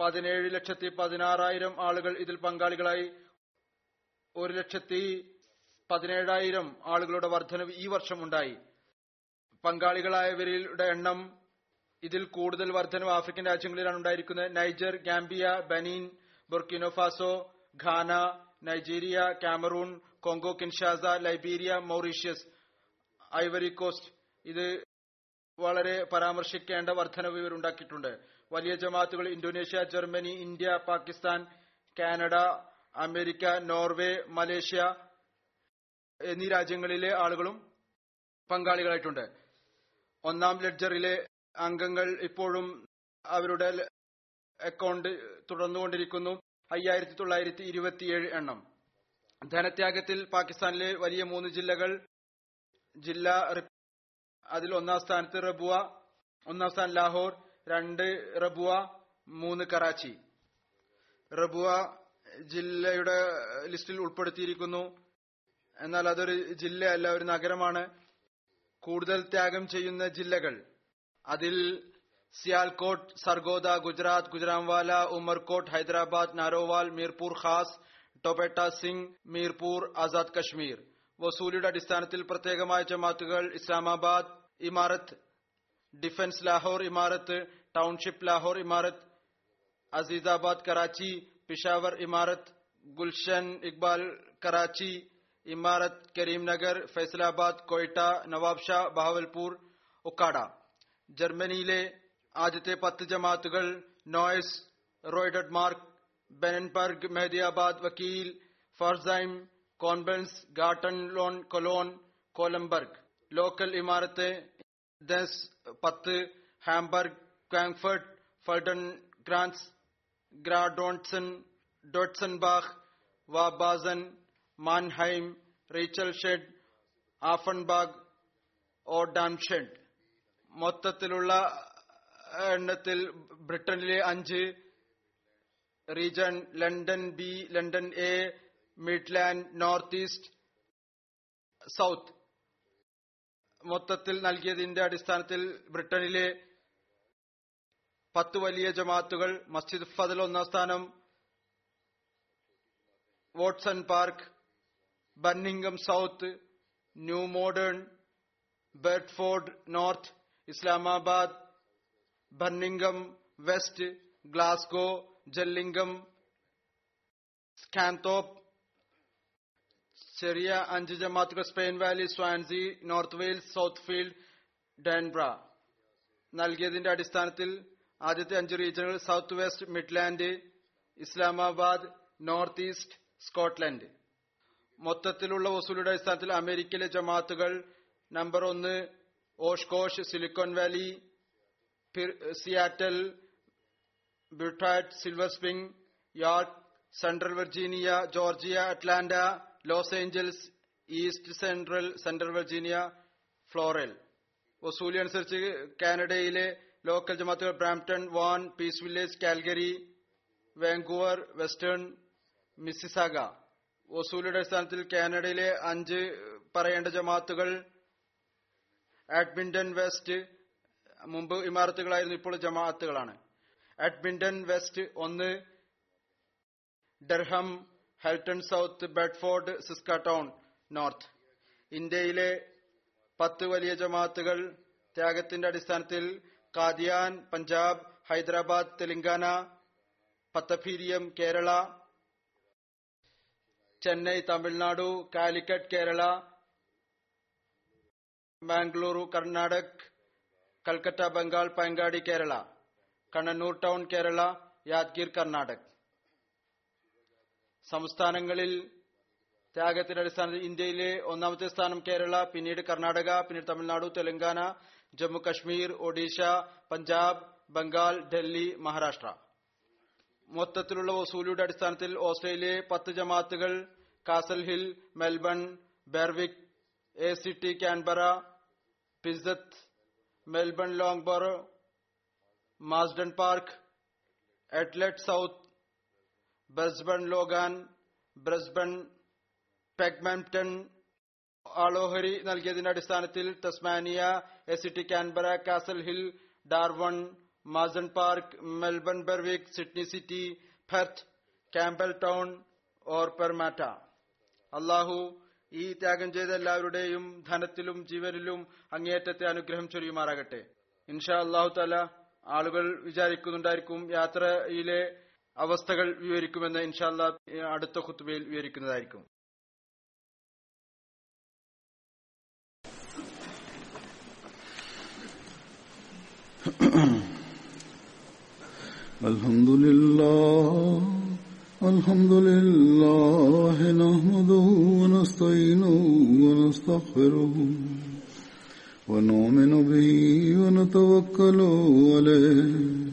[SPEAKER 3] പതിനേഴ് ലക്ഷത്തി പതിനാറായിരം ആളുകൾ ഇതിൽ പങ്കാളികളായി. ഒരു ലക്ഷത്തി പതിനേഴായിരം ആളുകളുടെ വർധനവ് ഈ വർഷം ഉണ്ടായി. പങ്കാളികളായവരുടെ എണ്ണം ഇതിൽ കൂടുതൽ വർധനവ് ആഫ്രിക്കൻ രാജ്യങ്ങളിലാണ് ഉണ്ടായിരിക്കുന്നത്. Niger Gambia Benin Burkina Faso Ghana Nigeria Cameroon Congo Kinshasa Liberia Mauritius Ivory Coast. ഇത് വളരെ പരാമർശിക്കേണ്ട വർധനവ് ഇവരുണ്ടാക്കിയിട്ടുണ്ട്. വലിയ ജമാഅത്തുകൾ Indonesia Germany India Pakistan Canada America Norway Malaysia എന്നീ രാജ്യങ്ങളിലെ ആളുകളും പങ്കാളികളായിട്ടുണ്ട്. ഒന്നാം ലെഡ്ജറിലെ അംഗങ്ങൾ ഇപ്പോഴും അവരുടെ അക്കൗണ്ട് തുടർന്നുകൊണ്ടിരിക്കുന്നു. അയ്യായിരത്തി തൊള്ളായിരത്തി ഇരുപത്തിയേഴ് എണ്ണം. ധനത്യാഗത്തിൽ പാകിസ്ഥാനിലെ വലിയ മൂന്ന് ജില്ലകൾ ജില്ല അതിൽ ഒന്നാം സ്ഥാനത്ത് റബുവ ഒന്നാം സ്ഥാനം ലാഹോർ രണ്ട് റബുവ മൂന്ന് കറാച്ചി. റബുവ ജില്ലയുടെ ലിസ്റ്റിൽ ഉൾപ്പെടുത്തിയിരിക്കുന്നു. എന്നാൽ അതൊരു ജില്ലയല്ല ഒരു നഗരമാണ്. കൂടുതൽ ത്യാഗം ചെയ്യുന്ന ജില്ലകൾ. അതിൽ സിയാൽകോട്ട് സർഗോദ ഗുജറാത്ത് ഗുജറാംവാല ഉമർകോട്ട് ഹൈദരാബാദ് നാരോവാൽ മീർപൂർ ഖാസ് ടൊബേട്ട സിംഗ് മീർപൂർ ആസാദ് കശ്മീർ. വസൂലിയുടെ അടിസ്ഥാനത്തിൽ പ്രത്യേകമായ ജമാത്തുകൾ ഇസ്ലാമാബാദ് ഇമാരത്ത് ഡിഫൻസ് ലാഹോർ ഇമാരത്ത് ടൗൺഷിപ്പ് ലാഹോർ ഇമാരത്ത് അസീസാബാദ് കറാച്ചി പിഷാവർ ഇമാരത്ത് ഗുൽഷൻ ഇക്ബാൽ കറാച്ചി ഇമാരത്ത് കരീംനഗർ ഫൈസലാബാദ് കൊയ്ട്ട നവാബ്ഷാ ബഹാവൽപൂർ ഉക്കാഡ ജർമ്മനിയിലെ ആദ്യത്തെ പത്ത് ജമാത്തുകൾ നോയ്സ് റോയ്ഡഡ് മാർക്ക് ബെനൻബർഗ് മെഹദിയാബാദ് വക്കീൽ ഫർസൈം കോൺബൻസ് ഗാട്ടൺ ലോൺ കൊലോൺ കോലംബർഗ് ലോക്കൽ ഇമാരത്ത് ദസ് പത്ത് ഹാംബർഗ് ക്വാങ്ഫർട്ട് ഫൾട്ടൺ ഗ്രാൻസ് ഗ്രാഡോൺസൺ ഡോട്ട്സൺബാഗ് വാബാസൻ മാൻഹൈം റീച്ചൽ ഷെഡ് ആഫൺബാഗ് ഓഡാംഷെഡ് മൊത്തത്തിലുള്ള എണ്ണത്തിൽ ബ്രിട്ടനിലെ അഞ്ച് region London B London A Midland North East South. മൊത്തത്തിൽ നൽകിയതിന്റെ അടിസ്ഥാനത്തിൽ ബ്രിട്ടനിലെ പത്ത് വലിയ ജമാത്തുകൾ മസ്ജിദ് ഫദൽ ഒന്നാം സ്ഥാനം Watson park Birmingham South new Malden Bradford North Islamabad Birmingham West Glasgow Gillingham Scunthorpe ചെറിയ അഞ്ച് ജമാത്തുകൾ Spen Valley Swansea North Wales Southfield ഡാൻബ്ര. നൽകിയതിന്റെ അടിസ്ഥാനത്തിൽ ആദ്യത്തെ അഞ്ച് റീജിയനുകൾ South West Midland Islamabad North East Scotland. മൊത്തത്തിലുള്ള വസൂലിയുടെ അടിസ്ഥാനത്തിൽ അമേരിക്കയിലെ ജമാത്തുകൾ നമ്പർ ഒന്ന് Oshkosh Silicon Valley Seattle ബ്യൂട്ടാറ്റ് Silver Spring York Central Virginia Georgia Atlanta Los Angeles East Central Central Virginia Florida. വസൂലി അനുസരിച്ച് കാനഡയിലെ local ജമാത്തുകൾ Brampton Vaughan Peace Village Calgary Vancouver Western Mississauga വസൂലിയുടെ അടിസ്ഥാനത്തിൽ കാനഡയിലെ അഞ്ച് പറയേണ്ട ജമാത്തുകൾ അഡ്മിന്റൺ വെസ്റ്റ് മുമ്പ് ഇമാരത്തുകളായിരുന്നു ഇപ്പോൾ ജമാഅത്തുകളാണ് അഡ്മിന്റൺ വെസ്റ്റ് ഒന്ന് Durham ഹെൽട്ടൺ South Bedford Saskatoon North ഇന്ത്യയിലെ പത്ത് വലിയ ജമാഅത്തുകൾ ത്യാഗത്തിന്റെ അടിസ്ഥാനത്തിൽ കാദിയാൻ പഞ്ചാബ് ഹൈദരാബാദ് തെലങ്കാന പത്തഫീരിയം കേരള ചെന്നൈ തമിഴ്നാടു കാലിക്കറ്റ് കേരള ബാംഗ്ലൂരു കർണാടക് കൽക്കട്ട ബംഗാൾ പയങ്കാടി കേരള കണ്ണന്നൂർ ടൗൺ കേരള യാദ്ഗീർ കർണാടക്. സംസ്ഥാനങ്ങളിൽ ത്യാഗത്തിന്റെ അടിസ്ഥാനത്തിൽ ഇന്ത്യയിലെ ഒന്നാമത്തെ സ്ഥാനം കേരള പിന്നീട് കർണാടക പിന്നീട് തമിഴ്നാട് തെലങ്കാന ജമ്മു കശ്മീർ ഒഡീഷ പഞ്ചാബ് ബംഗാൾ ഡൽഹി മഹാരാഷ്ട്ര. മൊത്തത്തിലുള്ള വസൂലിയുടെ അടിസ്ഥാനത്തിൽ ഓസ്ട്രേലിയയിലെ പത്ത് ജമാഅത്തുകൾ Castle Hill Melbourne Berwick A C T Canberra പിസത്ത് Melbourne ലോങ്ബർ Marsden Park Adelaide South Brisbane Logan Brisbane പെഗ്മാംപ്ടൺ ആളോഹരി നൽകിയതിന്റെ അടിസ്ഥാനത്തിൽ Tasmania A C T Canberra Castle Hill Darwin Marsden Park Melbourne Berwick Sydney City Perth Campbelltown or Parramatta അള്ളാഹു ഈ ത്യാഗം ചെയ്ത എല്ലാവരുടെയും ധനത്തിലും ജീവനിലും അങ്ങേയറ്റത്തെ അനുഗ്രഹം ചൊരിയുമാറാകട്ടെ. ഇൻഷാ അള്ളാഹു തല ആളുകൾ വിചാരിക്കുന്നുണ്ടായിരിക്കും യാത്രയിലെ അവസ്ഥകൾ വിവരിക്കുമെന്ന് ഇൻഷാ അല്ലാ അടുത്ത ഖുത്തുബയിൽ വിവരിക്കുന്നതായിരിക്കും
[SPEAKER 2] الحمد لله الحمد لله نحمده ونستعينه ونستغفره ونؤمن به ونتوكل عليه